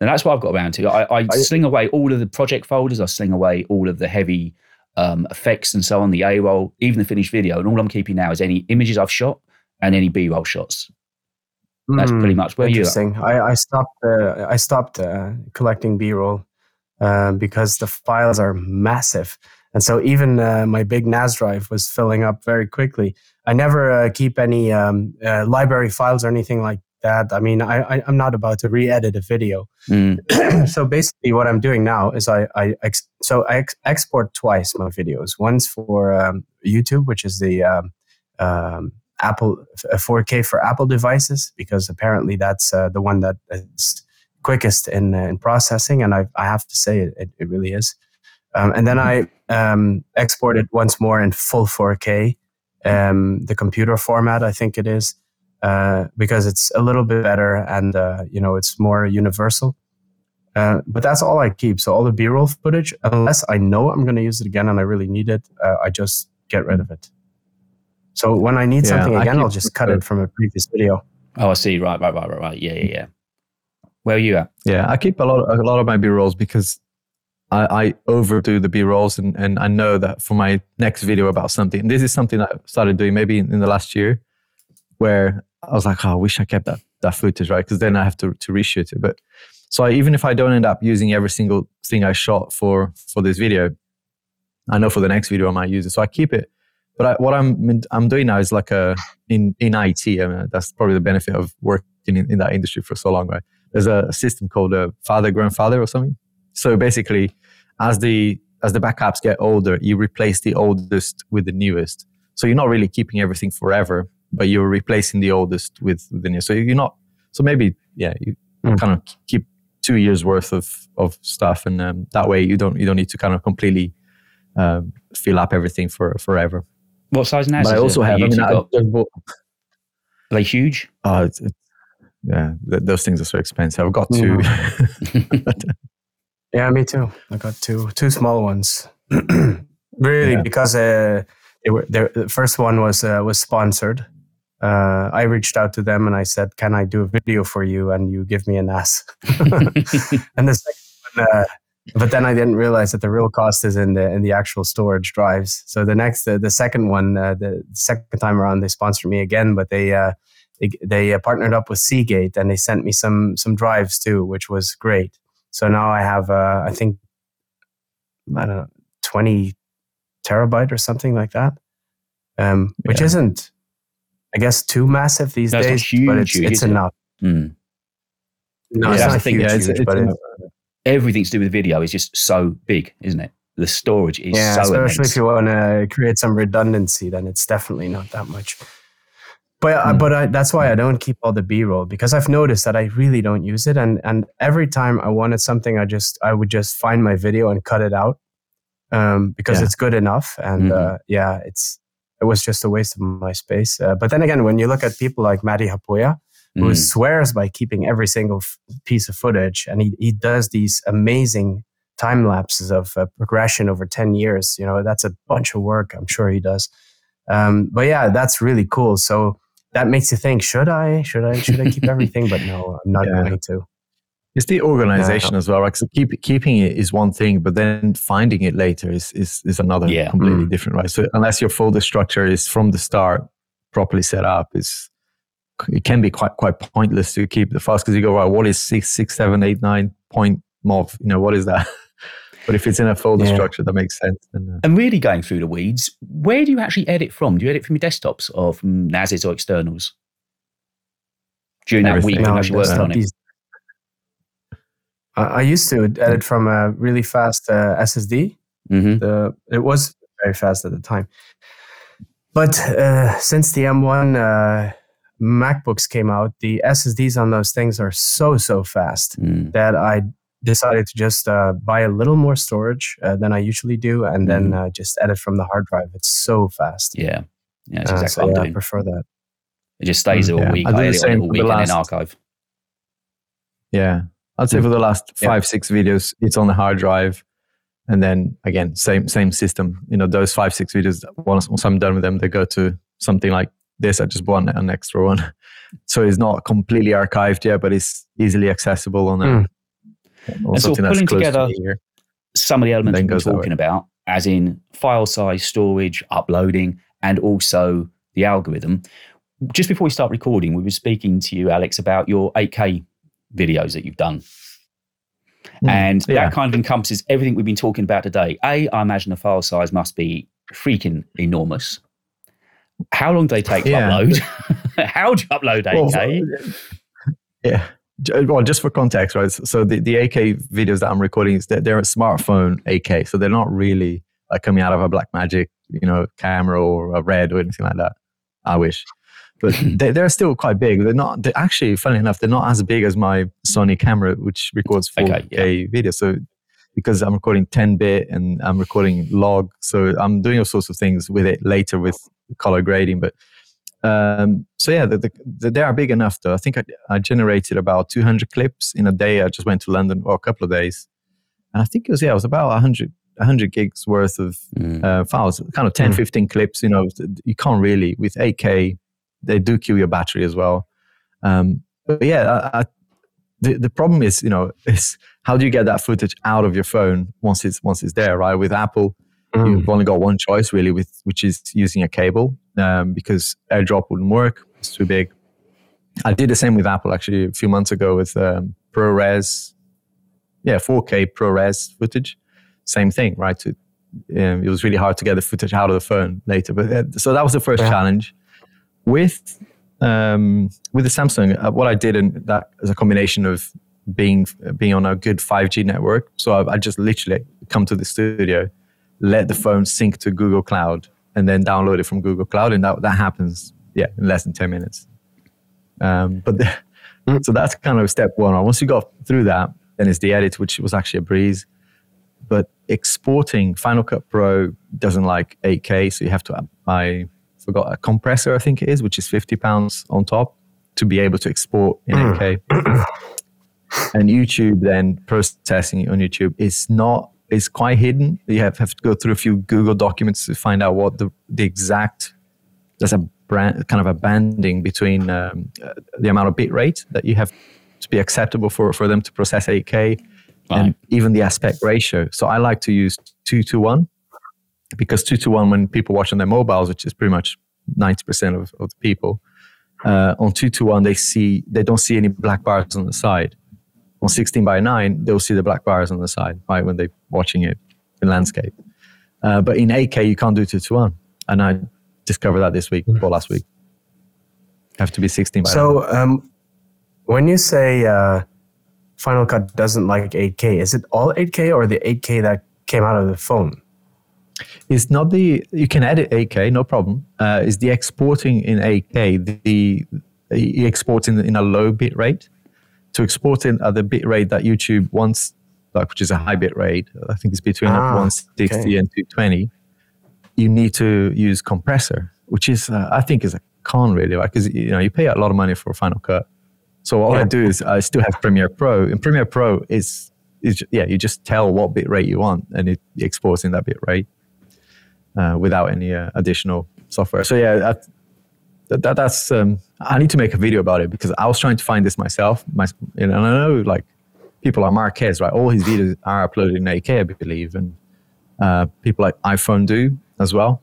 And that's what I've got around to. I, I, sling away all of the project folders. I sling away all of the heavy um, effects and so on, the A roll, even the finished video. And all I'm keeping now is any images I've shot and any B roll shots. That's Hmm, pretty much where you are. Interesting. I, I stopped. Uh, I stopped uh, collecting B-roll uh, because the files are massive, and so even uh, my big NAS drive was filling up very quickly. I never uh, keep any um, uh, library files or anything like that. I mean, I, I, I'm not about to re-edit a video. Mm. [clears throat] so basically, what I'm doing now is I, I ex- so I ex- export twice my videos. Once for um, YouTube, which is the um, um, Apple a 4K for Apple devices, because apparently that's uh, the one that is quickest in uh, in processing, and I I have to say it it, it really is. Um, and then I um, export it once more in full 4K, um, the computer format, I think it is, uh, because it's a little bit better and uh, you know it's more universal. Uh, but that's all I keep. So all the B-roll footage, unless I know I'm going to use it again and I really need it, uh, I just get rid of it. So when I need Yeah, something I again, I'll just cut it from a previous video. Oh, I see. Right, right, right, right, right. Yeah, yeah, yeah. Where are you at? Yeah, I keep a lot, a lot of my B rolls because I, I overdo the B rolls, and, and I know that for my next video about something, and this is something I started doing maybe in, in the last year, where I was like, oh, I wish I kept that that footage, right? Because then I have to to reshoot it. But so I, even if I don't end up using every single thing I shot for for this video, I know for the next video I might use it, so I keep it. But I, what I'm I'm doing now is like a in in IT. I mean, that's probably the benefit of working in, in that industry for so long, right? There's a system called a father grandfather or something. So basically, as the as the backups get older, you replace the oldest with the newest. So you're not really keeping everything forever, but you're replacing the oldest with, with the new. So you're not. So maybe yeah, you Mm. kind of keep two years worth of of stuff, and um, that way you don't you don't need to kind of completely um, fill up everything for forever. What size NAS but I also it? have. I mean, two I just bought, are they huge? oh, it's, it's, yeah, th- those things are so expensive. I've got two. [laughs] Yeah, me too. I got two two small ones. [clears throat] really, Yeah. because uh, they were the first one was uh, was sponsored. Uh, I reached out to them and I said, "Can I do a video for you?" And you give me a NAS. [laughs] and the second one, uh, but then I didn't realize that the real cost is in the in the actual storage drives. So the next, uh, the second one, uh, the second time around, they sponsored me again, but they uh, they, they uh, partnered up with Seagate and they sent me some some drives too, which was great. So now I have, uh, I think, I don't know, twenty terabyte or something like that, um, which Yeah. isn't, I guess, too massive these No, days, huge, but it's huge, it's it? enough. Mm. No, Yeah, it's not thing, huge, yeah, it's, huge, it's, but Everything to do with video is just so big, isn't it? The storage is yeah, so especially immense. if you want to create some redundancy, then it's definitely not that much. But uh, Hmm. but I, that's why I don't keep all the B roll because I've noticed that I really don't use it, and and every time I wanted something, I just I would just find my video and cut it out um, because Yeah. it's good enough, and Mhm. uh, yeah, it's it was just a waste of my space. Uh, but then again, when you look at people like Matti Haapoja, who Mm. swears by keeping every single f- piece of footage, and he he does these amazing time lapses of uh, progression over 10 years you know that's a bunch of work i'm sure he does um, but yeah that's really cool so that makes you think should i should i should i keep [laughs] everything but no i'm not Yeah. going to It's the organization as well. Right? So keep, keeping it is one thing, but then finding it later is is, is another Yeah. completely Mm. different, right? So unless your folder structure is from the start properly set up, is it can be quite quite pointless to keep the files because you go right. What is six six seven eight nine point mov? You know what is that? [laughs] but if it's in a folder Yeah. structure, that makes sense. Then, uh, And really going through the weeds, where do you actually edit from? Do you edit from your desktops or from NASes or externals? during that week when you worked on it? I used to edit from a really fast uh, SSD. Mm-hmm. The, it was very fast at the time. But uh, since the M1 uh, MacBooks came out, the SSDs on those things are so, so fast mm. that I decided to just uh, buy a little more storage uh, than I usually do and mm. then uh, just edit from the hard drive. It's so fast. Yeah. Yeah, that's exactly so, what I'm yeah, doing. I prefer that. It just stays mm, all yeah. week. I do the same all week the last, in archive. Yeah. I'd say for the last five, yeah. six videos, it's on the hard drive. And then again, same same system. You know, those five, six videos, once, once I'm done with them, they go to something like this. I just bought an extra one. [laughs] So it's not completely archived yet, but it's easily accessible on, a, mm. on and so pulling together to some of the elements we're talking about, as in file size, storage, uploading, and also the algorithm. Just before we start recording, we were speaking to you, Alex, about your 8K videos that you've done. Mm, and yeah. that kind of encompasses everything we've been talking about today. A, I imagine the file size must be freaking enormous. How long do they take to yeah. upload? [laughs] How do you upload 8K? Well, yeah. Well, just for context, right? So the, the 8K videos that I'm recording is that they're a smartphone 8K, so they're not really like coming out of a Blackmagic, you know, camera or a Red or anything like that. I wish but [laughs] they, they're still quite big. They're not. They're actually, funny enough, they're not as big as my Sony camera, which records 4K okay, yeah. video. So because I'm recording 10 bit and I'm recording log, so I'm doing all sorts of things with it later with color grading. But um, so yeah, the, the, they are big enough though. I think I, I, generated about 200 clips in a day. I just went to London for a couple of days, and I think it was yeah, it was about 100 100 gigs worth of mm. uh, files, kind of 10, mm. 15 clips. You know, you can't really with 8K they do kill your battery as well. Um, but yeah, I, I, the the problem is you know [laughs] is how do you get that footage out of your phone once it's once it's there, right? With Apple, mm. you've only got one choice really, with which is using a cable um, because AirDrop wouldn't work; it's too big. I did the same with Apple actually a few months ago with um, ProRes, yeah, 4K ProRes footage. Same thing, right? To, um, it was really hard to get the footage out of the phone later, but uh, so that was the first yeah. challenge with um, with the Samsung, uh, what I did in that is a combination of being being on a good 5G network. So I, I, just literally come to the studio, let the phone sync to Google Cloud, and then download it from Google Cloud, and that that happens yeah in less than 10 minutes. Um, but the, mm. so that's kind of step one. Once you got through that, then it's the edit, which was actually a breeze. But exporting Final Cut Pro doesn't like 8K, so you have to buy forgot a compressor, I think it is, which is 50 pounds on top to be able to export in 8K. Hmm. [coughs] and YouTube then processing it on YouTube is not is quite hidden. You have, have to go through a few Google documents to find out what the, the exact there's a brand kind of a banding between um, uh, the amount of bit rate that you have to be acceptable for, for them to process 8K right. and even the aspect ratio. So I like to use two to one because two to one when people watch on their mobiles, which is pretty much 90% of, of the people, uh, on two to one, they see, they don't see any black bars on the side. On 16 by nine, they'll see the black bars on the side, right? When they're watching it in landscape. Uh, but in 8K, you can't do two to one. And I discovered that this week mm. or last week. Have to be 16 by so, um, when you say uh, Final Cut doesn't like 8K, is it all 8K or the 8K that came out of the phone? It's not the you can edit 8K, no problem. Uh, is the exporting in 8K the, the in, in a low bit rate to export in at the bit rate that YouTube wants, like which is a high bit rate. I think it's between ah, 160 okay. and 220. You need to use compressor, which is uh, I think is a con really, because right? you know you pay a lot of money for Final Cut. So all yeah. I do is I still have Premiere Pro, and Premiere Pro is is yeah you just tell what bit rate you want, and it exports in that bit rate uh, without any uh, additional software. So yeah, that, that, that's um, I need to make a video about it because I was trying to find this myself. My, and I know like people like Marques, right? All his videos are uploaded in 8K, I believe, and uh, people like iPhone do as well.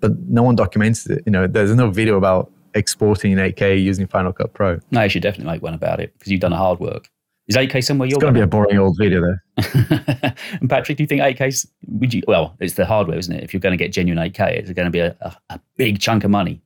But no one documents it. You know, there's no video about exporting in 8K using Final Cut Pro. No, you should definitely make one about it because you've done the hard work. Is 8K somewhere you're going to be a boring old video there. [laughs] and Patrick, do you think 8K, would you, well, it's the hardware, isn't it? If you're going to get genuine 8K, it's going to be a, a, a big chunk of money.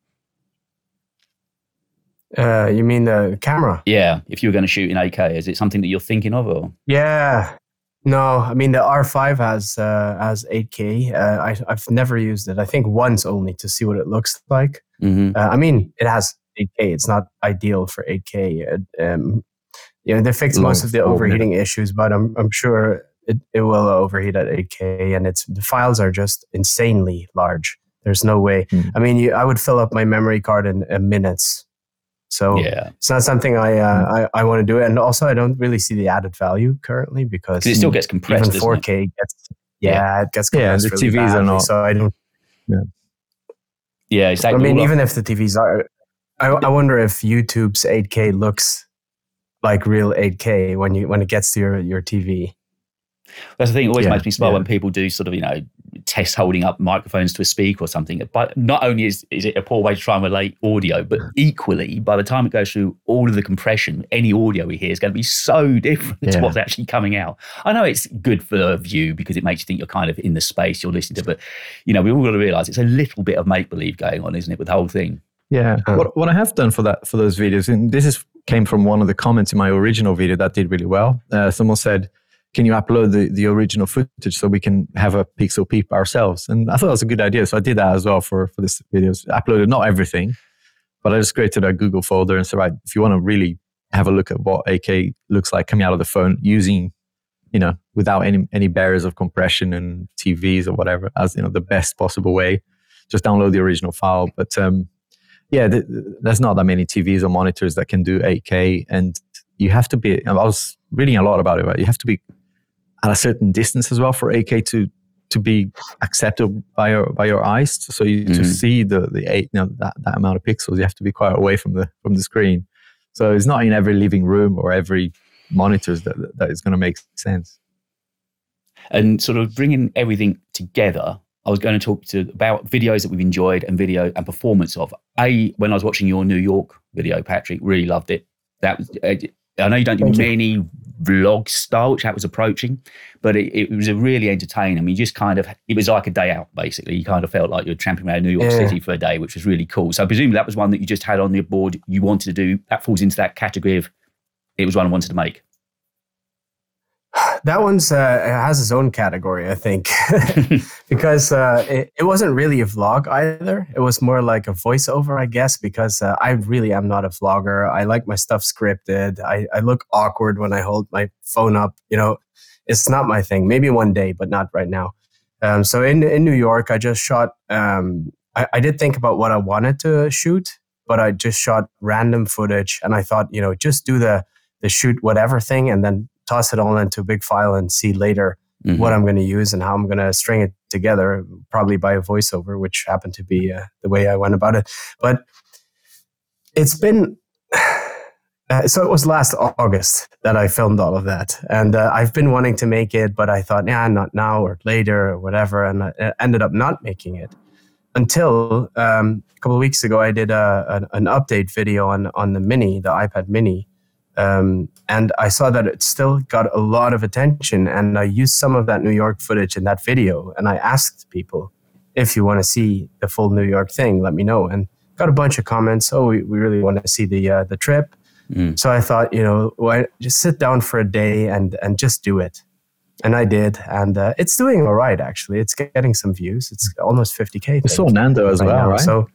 Uh, you mean the camera? Yeah, if you were going to shoot in 8K, is it something that you're thinking of? Or Yeah. No, I mean the R5 has uh, has 8K. Uh, I, I've never used it. I think once only to see what it looks like. Mhm. Uh, I mean, it has 8K. It's not ideal for 8K. Um, you know, they fixed most of the low overheating issues, but I'm I'm sure it, it will overheat at 8K, and it's the files are just insanely large. There's no way. Hmm. I mean, you, I would fill up my memory card in, in minutes. So yeah, it's not something I uh, I, I want to do, and also I don't really see the added value currently because it still gets compressed. doesn't 4K gets yeah, it gets Yeah, compressed the really TVs are badly, not- So I don't. Yeah, I exactly. I mean, even if the TVs are, I, I wonder if YouTube's 8K looks like real 8K when you when it gets to your your TV. That's the thing. It always Yeah, makes me smile yeah. when people do sort of, you know, test holding up microphones to a speaker or something. But not only is, is it a poor way to try and relate audio, but equally, by the time it goes through all of the compression, any audio we hear is going to be so [laughs] different to what's actually coming out. I know it's good for the view because it makes you think you're kind of in the space you're listening to, but, you know, we've all got to realize it's a little bit of make believe going on, isn't it, with the whole thing? Yeah. Uh. What, what I have done for that for those videos, and this is came from one of the comments in my original video that did really well. Uh, someone said, "Can you upload the, the original footage so we can have a pixel peep ourselves?" And I thought that was a good idea, so I did that as well for for this videos. Uploaded not everything, but I just created a Google folder and said, "Right, if you want to really have a look at what 8K looks like coming out of the phone using." You know, without any any barriers of compression and TVs or whatever, as you know, the best possible way. Just download the original file. But um, yeah, th- th- there's not that many TVs or monitors that can do 8K, and you have to be. I was reading a lot about it. Right, you have to be at a certain distance as well for 8K to to be accepted by your by your eyes. So you to Mhm. see the the eight you know, that that amount of pixels, you have to be quite away from the from the screen. So it's not in every living room or every monitors that that is going to make sense. and sort of bringing everything together i was going to talk to about videos that we've enjoyed and video and performance of. A when i was watching your new york video patrick really loved it. That was uh, i know you don't do Thank you. many vlog style which that was approaching but it, it was a really entertaining. I mean, you just kind of it was like a day out basically. You kind of felt like you were tramping around new york Yeah. city for a day which was really cool. So i presume that was one that you just had on your board you wanted to do. That falls into that category of it was one i wanted to make That one's uh, has its own category, I think, [laughs] because uh, it, it wasn't really a vlog either. It was more like a voiceover, I guess, because uh, I really am not a vlogger. I like my stuff scripted. I, I look awkward when I hold my phone up. You know, it's not my thing. Maybe one day, but not right now. Um, so in in New York, I just shot. Um, I, I did think about what I wanted to shoot, but I just shot random footage, and I thought, you know, just do the the shoot whatever thing, and then toss it all into a big file and see later Mhm. what I'm going to use and how I'm going to string it together, probably by a voiceover, which happened to be uh, the way I went about it. But it's been. [sighs] Uh, so it was last August that I filmed all of that, and uh, I've been wanting to make it, but I thought, yeah, not now or later or whatever, and I uh, ended up not making it until um, a couple of weeks ago. I did a, an, an update video on on the Mini, the iPad Mini, um, and I saw that it still got a lot of attention. And I used some of that New York footage in that video, and I asked people if you want to see the full New York thing, let me know. And got a bunch of comments. Oh, we, we really want to see the uh, the trip. Mm. So I thought, you know, why, just sit down for a day and and just do it. And I did, and uh, it's doing all right. Actually, it's getting some views. It's almost 50k. I You think saw Nando as right well, now. right? So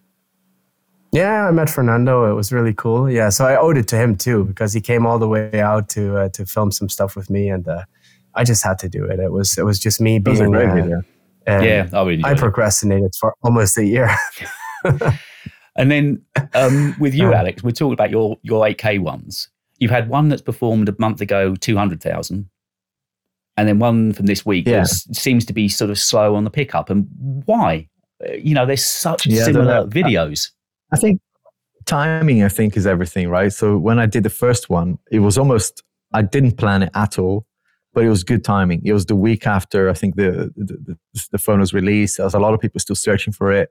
yeah, I met Fernando. It was really cool. Yeah, so I owed it to him too because he came all the way out to uh, to film some stuff with me, and uh, I just had to do it. It was it was just me It was a being. great uh, video. yeah i really I procrastinated for almost a year. [laughs] And then um, with you, Uh. Alex, we're talking about your your 8K ones. You've had one that's performed a month ago, 200,000. And then one from this week Yeah. that seems to be sort of slow on the pickup. And why? Uh, You know, there's such Yeah, similar know. videos. I think timing, I think, is everything, right? So when I did the first one, it was almost I didn't plan it at all, but it was good timing. It was the week after I think the the, the, phone was released. There was a lot of people still searching for it,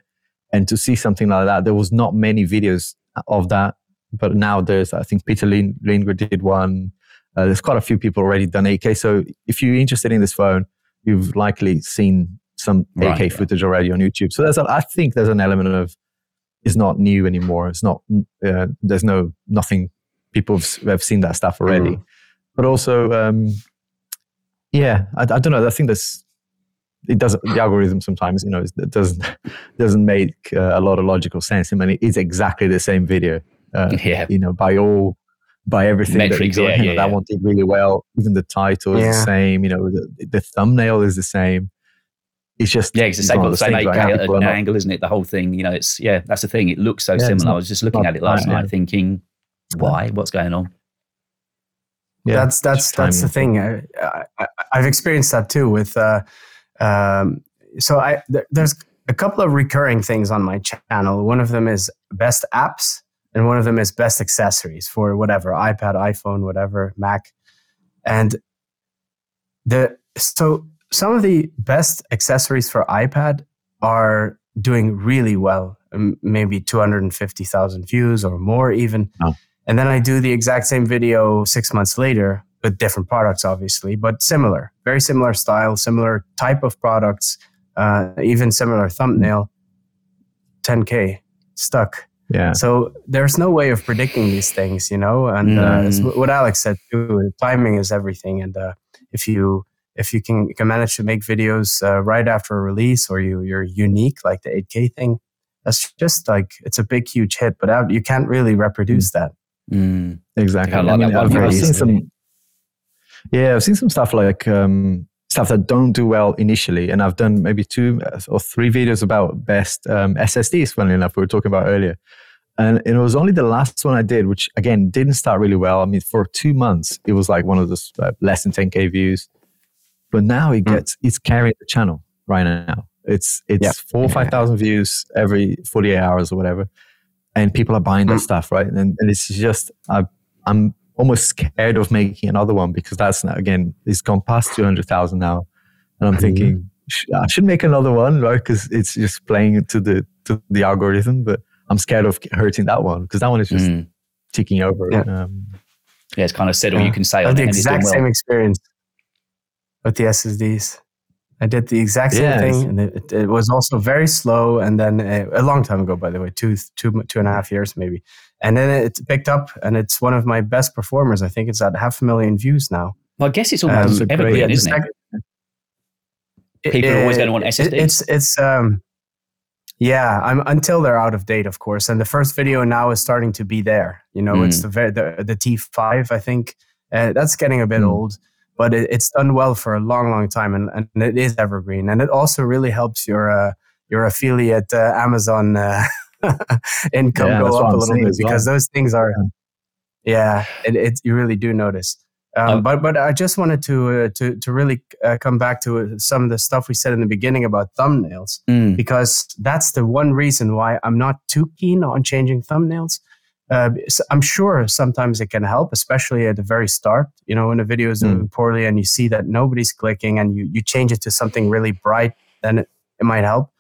and to see something like that, there was not many videos of that. But now there's, I think Peter Lind- Lindgren did one. Uh, there's quite a few people already done 8K. So if you're interested in this phone, you've likely seen some 8K Right, yeah. footage already on YouTube. So there's, a, I think there's an element of is not new anymore. It's not uh, there's no nothing people have, have seen that stuff already. Mm. But also, um, yeah, I, I, don't know. I think this it doesn't the algorithm sometimes you know it doesn't [laughs] doesn't make uh, a lot of logical sense. I mean, it's exactly the same video. Uh, [laughs] yeah. You know, by all by everything Metrics, that, yeah, yeah, that one did really well. Even the title is the same. You know, the, the thumbnail is the same it's just yeah, it's the same, the same 8K right? at an angle, isn't it? The whole thing, you know, it's yeah, that's the thing. It looks so yeah, similar. Not, I was just looking at it last night, thinking, why? What's going on? Yeah, that's that's that's the thing. I, I, have experienced that too. With uh, um, so I th- there's a couple of recurring things on my channel. One of them is best apps, and one of them is best accessories for whatever iPad, iPhone, whatever, Mac, and the so some of the best accessories for iPad are doing really well, maybe 250,000 views or more even. Oh. And then I do the exact same video six months later with different products, obviously, but similar, very similar style, similar type of products, uh, even similar thumbnail. 10K stuck. Yeah. So there's no way of predicting these things, you know. And uh, mm. what Alex said too. Timing is everything, and uh, if you if you can, can manage to make videos uh, right after a release or you, you're unique, like the 8K thing, that's just like, it's a big, huge hit, but out, you can't really reproduce mm. that. Mm. Exactly. I, mean, I've, I've seen some, yeah, I've seen some stuff like, um, stuff that don't do well initially. And I've done maybe two or three videos about best um, SSDs, funnily enough, we were talking about earlier. And it was only the last one I did, which again didn't start really well. I mean, for two months, it was like one of those uh, less than 10K views. But now it hmm. gets it's carrying the channel right now. It's it's yeah. four or five thousand views every forty eight hours or whatever, and people are buying that mm. stuff, right? And, and it's just I, I'm almost scared of making another one because that's now, again it's gone past two hundred thousand now, and I'm mm. thinking I should make another one, right? Because it's just playing to the to the algorithm, but I'm scared of hurting that one because that one is just mm. ticking over. Yeah. Um, yeah, it's kind of said all you can say. On the exact same well. experience with the SSDs. I did the exact same yeah, thing, and it, it, was also very slow. And then uh, a long time ago, by the way, two, two, two and a half years maybe. And then it picked up, and it's one of my best performers. I think it's at half a million views now. Well, I guess it's almost um, evergreen, isn't it? People it, are always going to want SSDs. it's it's um, yeah. I'm until they're out of date, of course. And the first video now is starting to be there. You know, mm. it's the the the T5. I think uh, that's getting a bit mm. old but it, it's done well for a long, long time, and, and it is evergreen, and it also really helps your uh, your affiliate uh, Amazon uh, [laughs] income yeah, go up a little bit because well. those things are, yeah, it, it, you really do notice. Um, um, but but I just wanted to uh, to to really uh, come back to some of the stuff we said in the beginning about thumbnails mm. because that's the one reason why I'm not too keen on changing thumbnails uh, I'm sure sometimes it can help, especially at the very start. You know, when a video is doing mm. poorly and you see that nobody's clicking, and you you change it to something really bright, then it, it might help.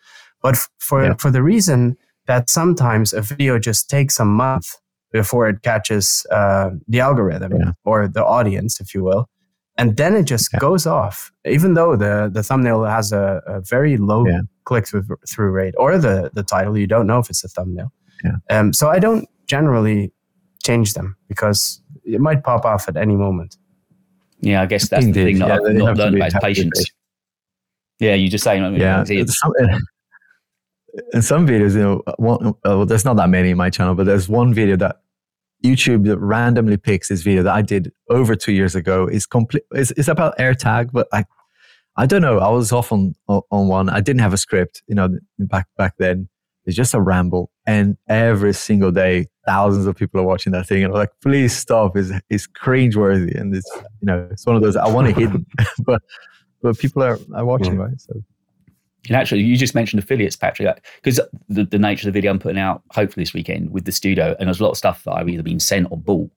But f- for yeah. for the reason that sometimes a video just takes a month before it catches uh, the algorithm yeah. or the audience, if you will, and then it just yeah. goes off. Even though the the thumbnail has a, a very low click through rate, or the the title, you don't know if it's a thumbnail. Um, so I don't generally change them because it might pop off at any moment. Yeah, I guess that's Indeed. the thing that yeah, I've not learned about patience. Yeah, you just saying. Yeah, [laughs] in some videos, you know, one, uh, well, there's not that many in my channel, but there's one video that YouTube that randomly picks this video that I did over two years ago. is complete. It's, it's about AirTag, but I, I don't know. I was off on on one. I didn't have a script, you know, back back then. It's just a ramble, and every single day, thousands of people are watching that thing and I'm like, please stop. It's, it's cringeworthy. And it's, you know, it's one of those, I want to hidden, [laughs] but, but people are, are watching, yeah. right? So. And actually, you just mentioned affiliates, Patrick, because the, the nature of the video I'm putting out, hopefully this weekend with the studio, and there's a lot of stuff that I've either been sent or bought.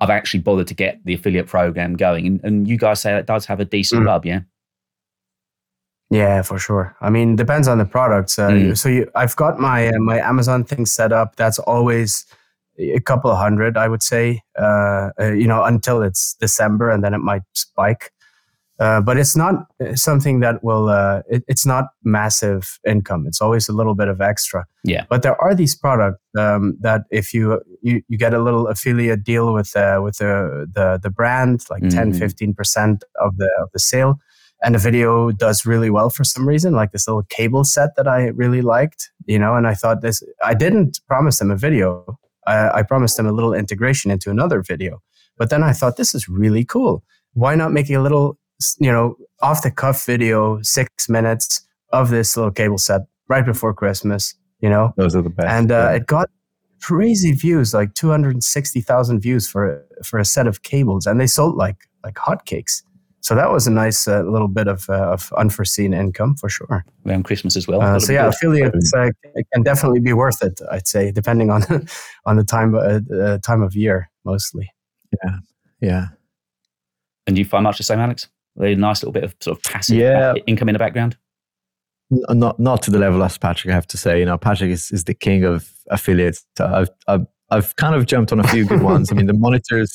I've actually bothered to get the affiliate program going. And, and you guys say that does have a decent mm. rub, yeah? Yeah, for sure. I mean, depends on the products. Uh, mm. So you, I've got my uh, my Amazon thing set up. That's always a couple of hundred, I would say, uh, uh, you know, until it's December and then it might spike. Uh, but it's not uh, something that will. Uh, it, it's not massive income. It's always a little bit of extra. Yeah. But there are these products um, that if you, you you get a little affiliate deal with uh, with the the the brand, like mm. 10 15 percent of the of the sale, and the video does really well for some reason, like this little cable set that I really liked, you know. And I thought this. I didn't promise them a video. I, I promised them a little integration into another video. But then I thought this is really cool. Why not make a little you know, off the cuff video, six minutes of this little cable set right before Christmas, you know? Those are the best. And uh, yeah. it got crazy views, like 260,000 views for, for a set of cables. And they sold like, like hotcakes. So that was a nice uh, little bit of, uh, of unforeseen income for sure. Around Christmas as well. Uh, so yeah, affiliates uh, can definitely be worth it. I'd say, depending on [laughs] on the time uh, time of year, mostly. Yeah, yeah. And do you find much the same, Alex? a nice little bit of sort of passive yeah. income in the background? Not not to the level as Patrick, I have to say. You know, Patrick is, is the king of affiliates. I've, I've, I've kind of jumped on a few good ones. I mean, the monitors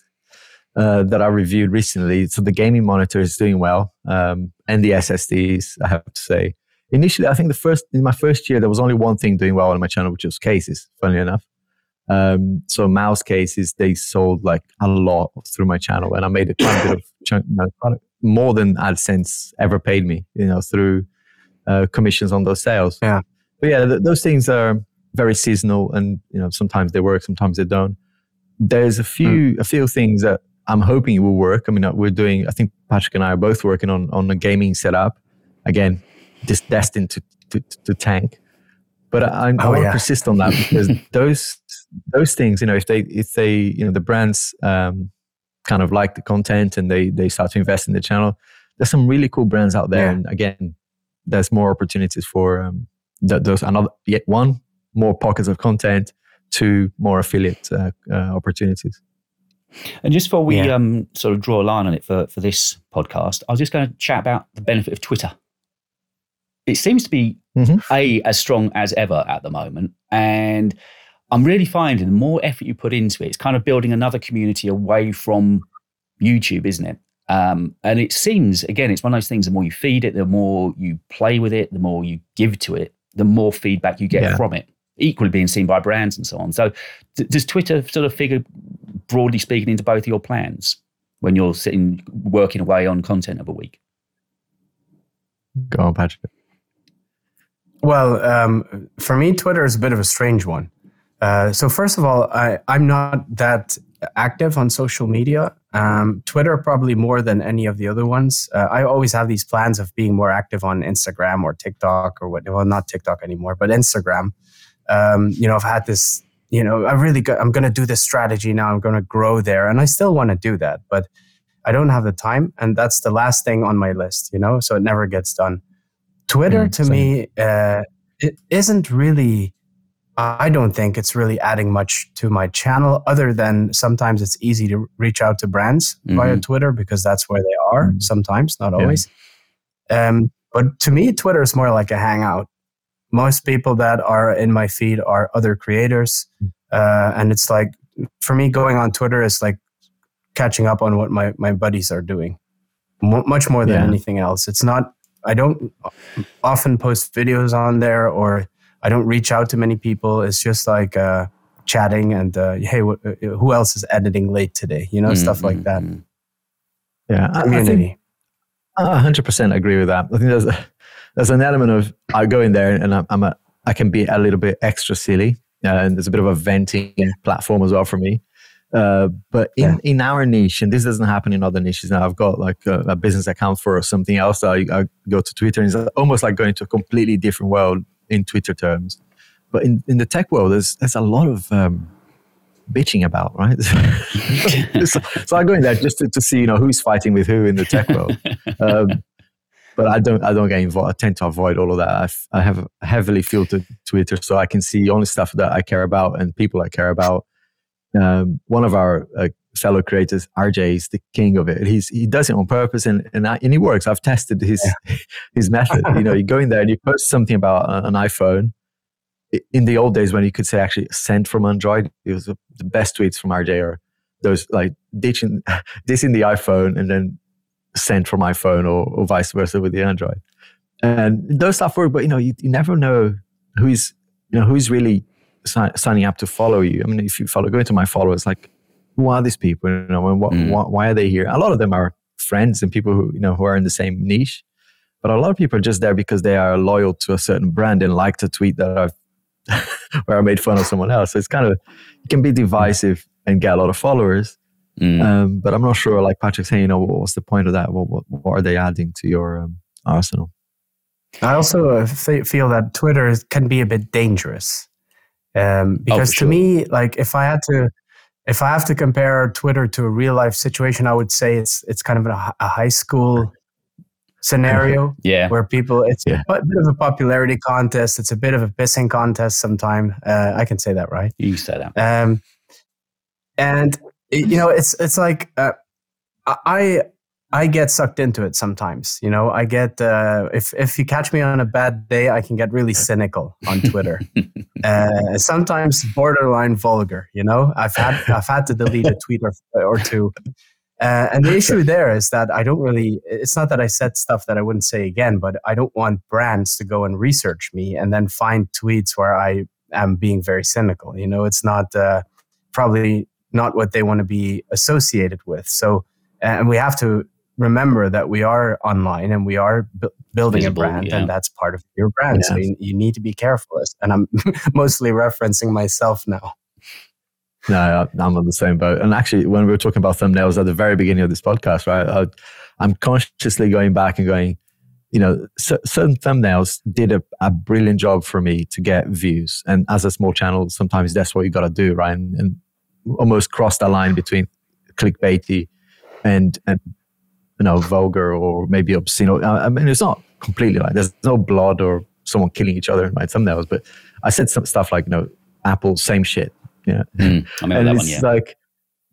uh, that I reviewed recently, so the gaming monitor is doing well, um, and the SSDs, I have to say. Initially, I think the first in my first year, there was only one thing doing well on my channel, which was cases. Funnily enough, um, so mouse cases they sold like a lot through my channel, and I made a a bit of [coughs] chunk, know, more than AdSense ever paid me, you know, through uh, commissions on those sales. Yeah. But yeah, th- those things are very seasonal, and you know, sometimes they work, sometimes they don't. There's a few mm. a few things that I'm hoping it will work. I mean, uh, we're doing. I think Patrick and I are both working on on a gaming setup. Again, just destined to to, to tank. But I, I, oh, I want to yeah. persist on that [laughs] because those those things, you know, if they if they you know the brands um, kind of like the content and they they start to invest in the channel, there's some really cool brands out there. Yeah. And again, there's more opportunities for um, th- those another yet one more pockets of content, two more affiliate uh, uh, opportunities. And just before we yeah. um, sort of draw a line on it for, for this podcast, I was just going to chat about the benefit of Twitter. It seems to be mm-hmm. a as strong as ever at the moment, and I'm really finding the more effort you put into it, it's kind of building another community away from YouTube, isn't it? Um, and it seems, again, it's one of those things the more you feed it, the more you play with it, the more you give to it, the more feedback you get yeah. from it, equally being seen by brands and so on. So, d- does Twitter sort of figure, broadly speaking, into both your plans when you're sitting working away on content of a week? Go on, Patrick. Well, um, for me, Twitter is a bit of a strange one. Uh, so first of all, I, I'm not that active on social media. Um, Twitter probably more than any of the other ones. Uh, I always have these plans of being more active on Instagram or TikTok or what. Well, not TikTok anymore, but Instagram. Um, you know, I've had this. You know, I really got, I'm going to do this strategy now. I'm going to grow there, and I still want to do that, but I don't have the time, and that's the last thing on my list. You know, so it never gets done. Twitter mm, to same. me, uh, it isn't really I don't think it's really adding much to my channel other than sometimes it's easy to reach out to brands mm-hmm. via Twitter because that's where they are mm-hmm. sometimes, not always. Yeah. Um, but to me, Twitter is more like a hangout. Most people that are in my feed are other creators. Mm. Uh, and it's like, for me, going on Twitter is like catching up on what my, my buddies are doing, M- much more than yeah. anything else. It's not, I don't often post videos on there or I don't reach out to many people. It's just like uh, chatting and uh, hey, wh- uh, who else is editing late today? You know, mm-hmm. stuff like that. Mm-hmm. Yeah, community. I hundred percent agree with that. I think there's a, there's an element of I go in there and I'm, I'm a I can be a little bit extra silly, uh, and there's a bit of a venting platform as well for me. Uh, but in, yeah. in our niche, and this doesn't happen in other niches now, I've got like a, a business account for something else. I, I, go to Twitter and it's almost like going to a completely different world in Twitter terms. But in, in the tech world, there's there's a lot of um, bitching about, right? [laughs] [laughs] so, so, I go in there just to, to, see, you know, who's fighting with who in the tech world. [laughs] Um, but I don't, I don't get involved. I tend to avoid all of that. I've, heavily filtered Twitter, so I can see only stuff that I care about and people I care about. Um, one of our uh, fellow creators, RJ, is the king of it. He's he does it on purpose, and and, I, and he works. I've tested his yeah. [laughs] his method. you know, you go in there and you post something about an iPhone. In the old days, when you could say actually sent from Android, it was the best tweets from RJ or those like ditching [laughs] this in the iPhone and then sent from my phone or, or vice versa with the Android. And those stuff work, but you know, you, you never know who's you know who's really si- signing up to follow you. I mean, if you follow, go into my followers, like who are these people? You know, and what, Mm. why, why are they here? A lot of them are friends and people who you know who are in the same niche, but a lot of people are just there because they are loyal to a certain brand and liked a tweet that I've [laughs] where I made fun of someone else. So it's kind of it can be divisive and get a lot of followers. Mm. Um, but I'm not sure. Like Patrick's saying, you know, what, what's the point of that? What, what, what are they adding to your um, arsenal? I also uh, feel that Twitter can be a bit dangerous um, because to sure. me, like if I had to, if I have to compare Twitter to a real life situation, I would say it's it's kind of a, a high school [laughs] scenario yeah. where people it's Yeah. a bit of a popularity contest. It's a bit of a pissing contest. Sometime uh, I can say that right. You say that. Um, and it- you know, it's it's like uh, I I get sucked into it sometimes. You know, I get uh, if if you catch me on a bad day, I can get really cynical on Twitter. [laughs] uh, sometimes borderline vulgar. You know, I've had I've had to delete a tweet or, or two. Uh, and the issue there is that I don't really, it's not that I said stuff that I wouldn't say again, but I don't want brands to go and research me and then find tweets where I am being very cynical. You know, it's not uh, probably not what they want to be associated with. So, and we have to remember that we are online and we are bu- building Visible, a brand, yeah. and that's part of your brand. So you, you need to be careful. And I'm [laughs] mostly referencing myself now. No, I'm on the same boat. And actually, when we were talking about thumbnails at the very beginning of this podcast, right, I, I'm consciously going back and going, you know, cer- certain thumbnails did a, a brilliant job for me to get views. And as a small channel, sometimes that's what you got to do, right? And, and almost crossed the line between clickbaity and, and you know, vulgar or maybe obscene. I mean, it's not completely like there's no blood or someone killing each other in my thumbnails, but I said some stuff like, you know, Apple, same shit. You know, Mm. I remember and that it's one, yeah. like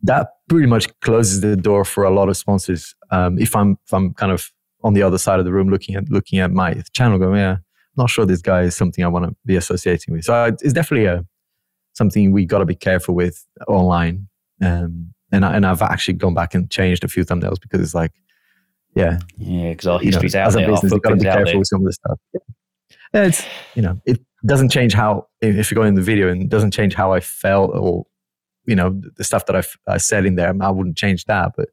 that pretty much closes the door for a lot of sponsors. Um, if I'm if I'm kind of on the other side of the room looking at looking at my channel, going, yeah, I'm not sure this guy is something I want to be associating with. So I, it's definitely a something we got to be careful with online. Um, and I, and I've actually gone back and changed a few thumbnails because it's like, yeah, Yeah, because our you know, history's out as a there, our business, you've got to be careful there. with some of the stuff. Yeah, it's you know, it doesn't change how if if you go in the video and it doesn't change how I felt or you know the- the stuff that I've, I said in there. I wouldn't change that, but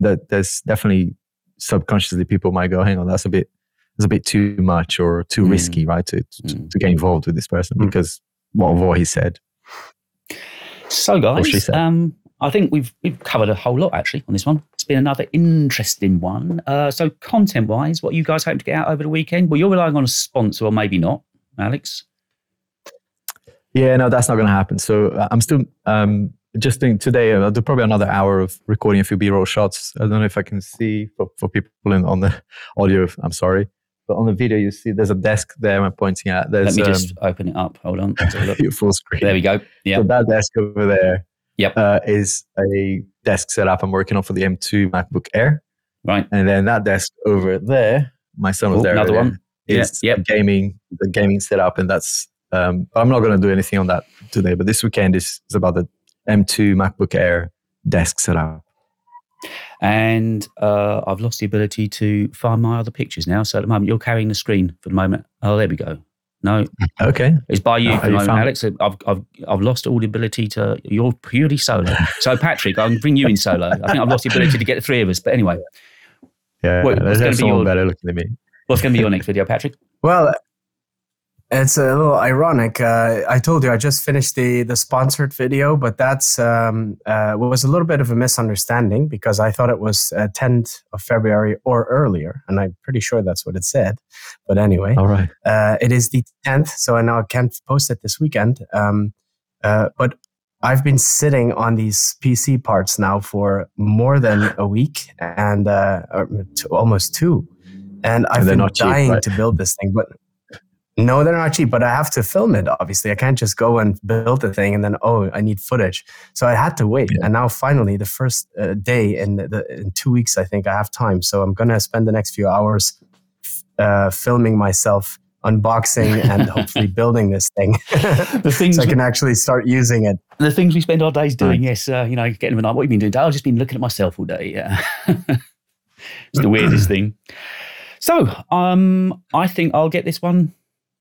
that there's definitely subconsciously people might go, hang on, that's a bit that's a bit too much or too Mm. risky, right? To, to Mm. to get involved with this person Mm. because what what he said. So, guys, um, I think we've we've covered a whole lot actually on this one. It's been another interesting one. Uh, so, content wise, what you guys hope to get out over the weekend? Well, you're relying on a sponsor, or maybe not, Alex. Yeah, no, that's not going to happen. So uh, I'm still um, just doing today. uh, I'll do probably another hour of recording a few B-roll shots. I don't know if I can see for, for people in, on the [laughs] audio. I'm sorry, but on the video you see there's a desk there. I'm pointing at. There's Let me um, just open it up. Hold on. Let's have a look. [laughs] full screen. there we go. Yeah. So that desk over there Yep. uh, is a desk setup I'm working on for the M2 MacBook Air, Right. and then that desk over there, my son was Oh, there. another one. Yeah, Is yep. a gaming the gaming setup, and that's. Um, I'm not going to do anything on that today, but this weekend is, is about the M2 MacBook Air desk setup. And uh, I've lost the ability to find my other pictures now. So at the moment, you're carrying the screen for the moment. Oh, there we go. No, [laughs] Okay. it's by you Oh, for the moment, found- Alex. I've, I've, I've lost all the ability to. You're purely solo. [laughs] So, Patrick, I can bring you in solo. I think I've lost the ability to get the three of us. But anyway, Yeah. Wait, what's there's gonna be someone your- better looking than me. what's going to be your next [laughs] video, Patrick? Well, it's a little ironic. Uh, I told you I just finished the the sponsored video, but that's um, uh, was a little bit of a misunderstanding because I thought it was uh, 10th of February or earlier, and I'm pretty sure that's what it said. But anyway, All right. uh, it is the 10th, so I now I can't post it this weekend. Um, uh, but I've been sitting on these PC parts now for more than a week and uh, almost two. And I've they're been not cheap, dying right? to build this thing, but no, they're not cheap. But I have to film it. Obviously, I can't just go and build the thing and then oh, I need footage. So I had to wait. Yeah. And now finally, the first uh, day in the, in two weeks, I think I have time. So I'm gonna spend the next few hours uh, filming myself unboxing [laughs] and hopefully building this thing [laughs] The things, [laughs] so I can actually start using it. the things we spend our days doing. Yes, uh, you know, getting them. What have you been doing? I've just been looking at myself all day. Yeah. It's the weirdest [clears throat] thing. So, um, I think I'll get this one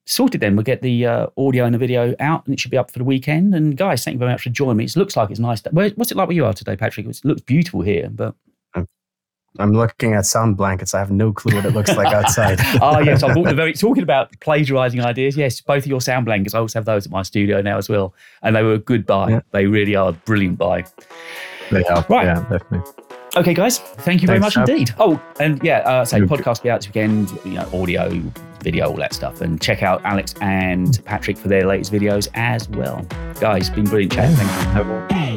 sorted then. We'll get the uh, audio and the video out and it should be up for the weekend. And guys, thank you very much for joining me. It looks like it's nice. Where, what's it like where you are today, Patrick? It looks beautiful here, but. I'm looking at sound blankets. I have no clue what it looks like outside. oh [laughs] yes, I thought [laughs] very talking about plagiarizing ideas. Yes, both of your sound blankets. I also have those at my studio now as well, and they were a good buy. Yeah. They really are a brilliant buy. They are. Right. Yeah, definitely. Okay, guys. Thank you very much indeed. Oh, and yeah, uh, so podcast be out this weekend. You know, audio, video, all that stuff, and check out Alex and Patrick for their latest videos as well. Guys, been brilliant chat. Thank you.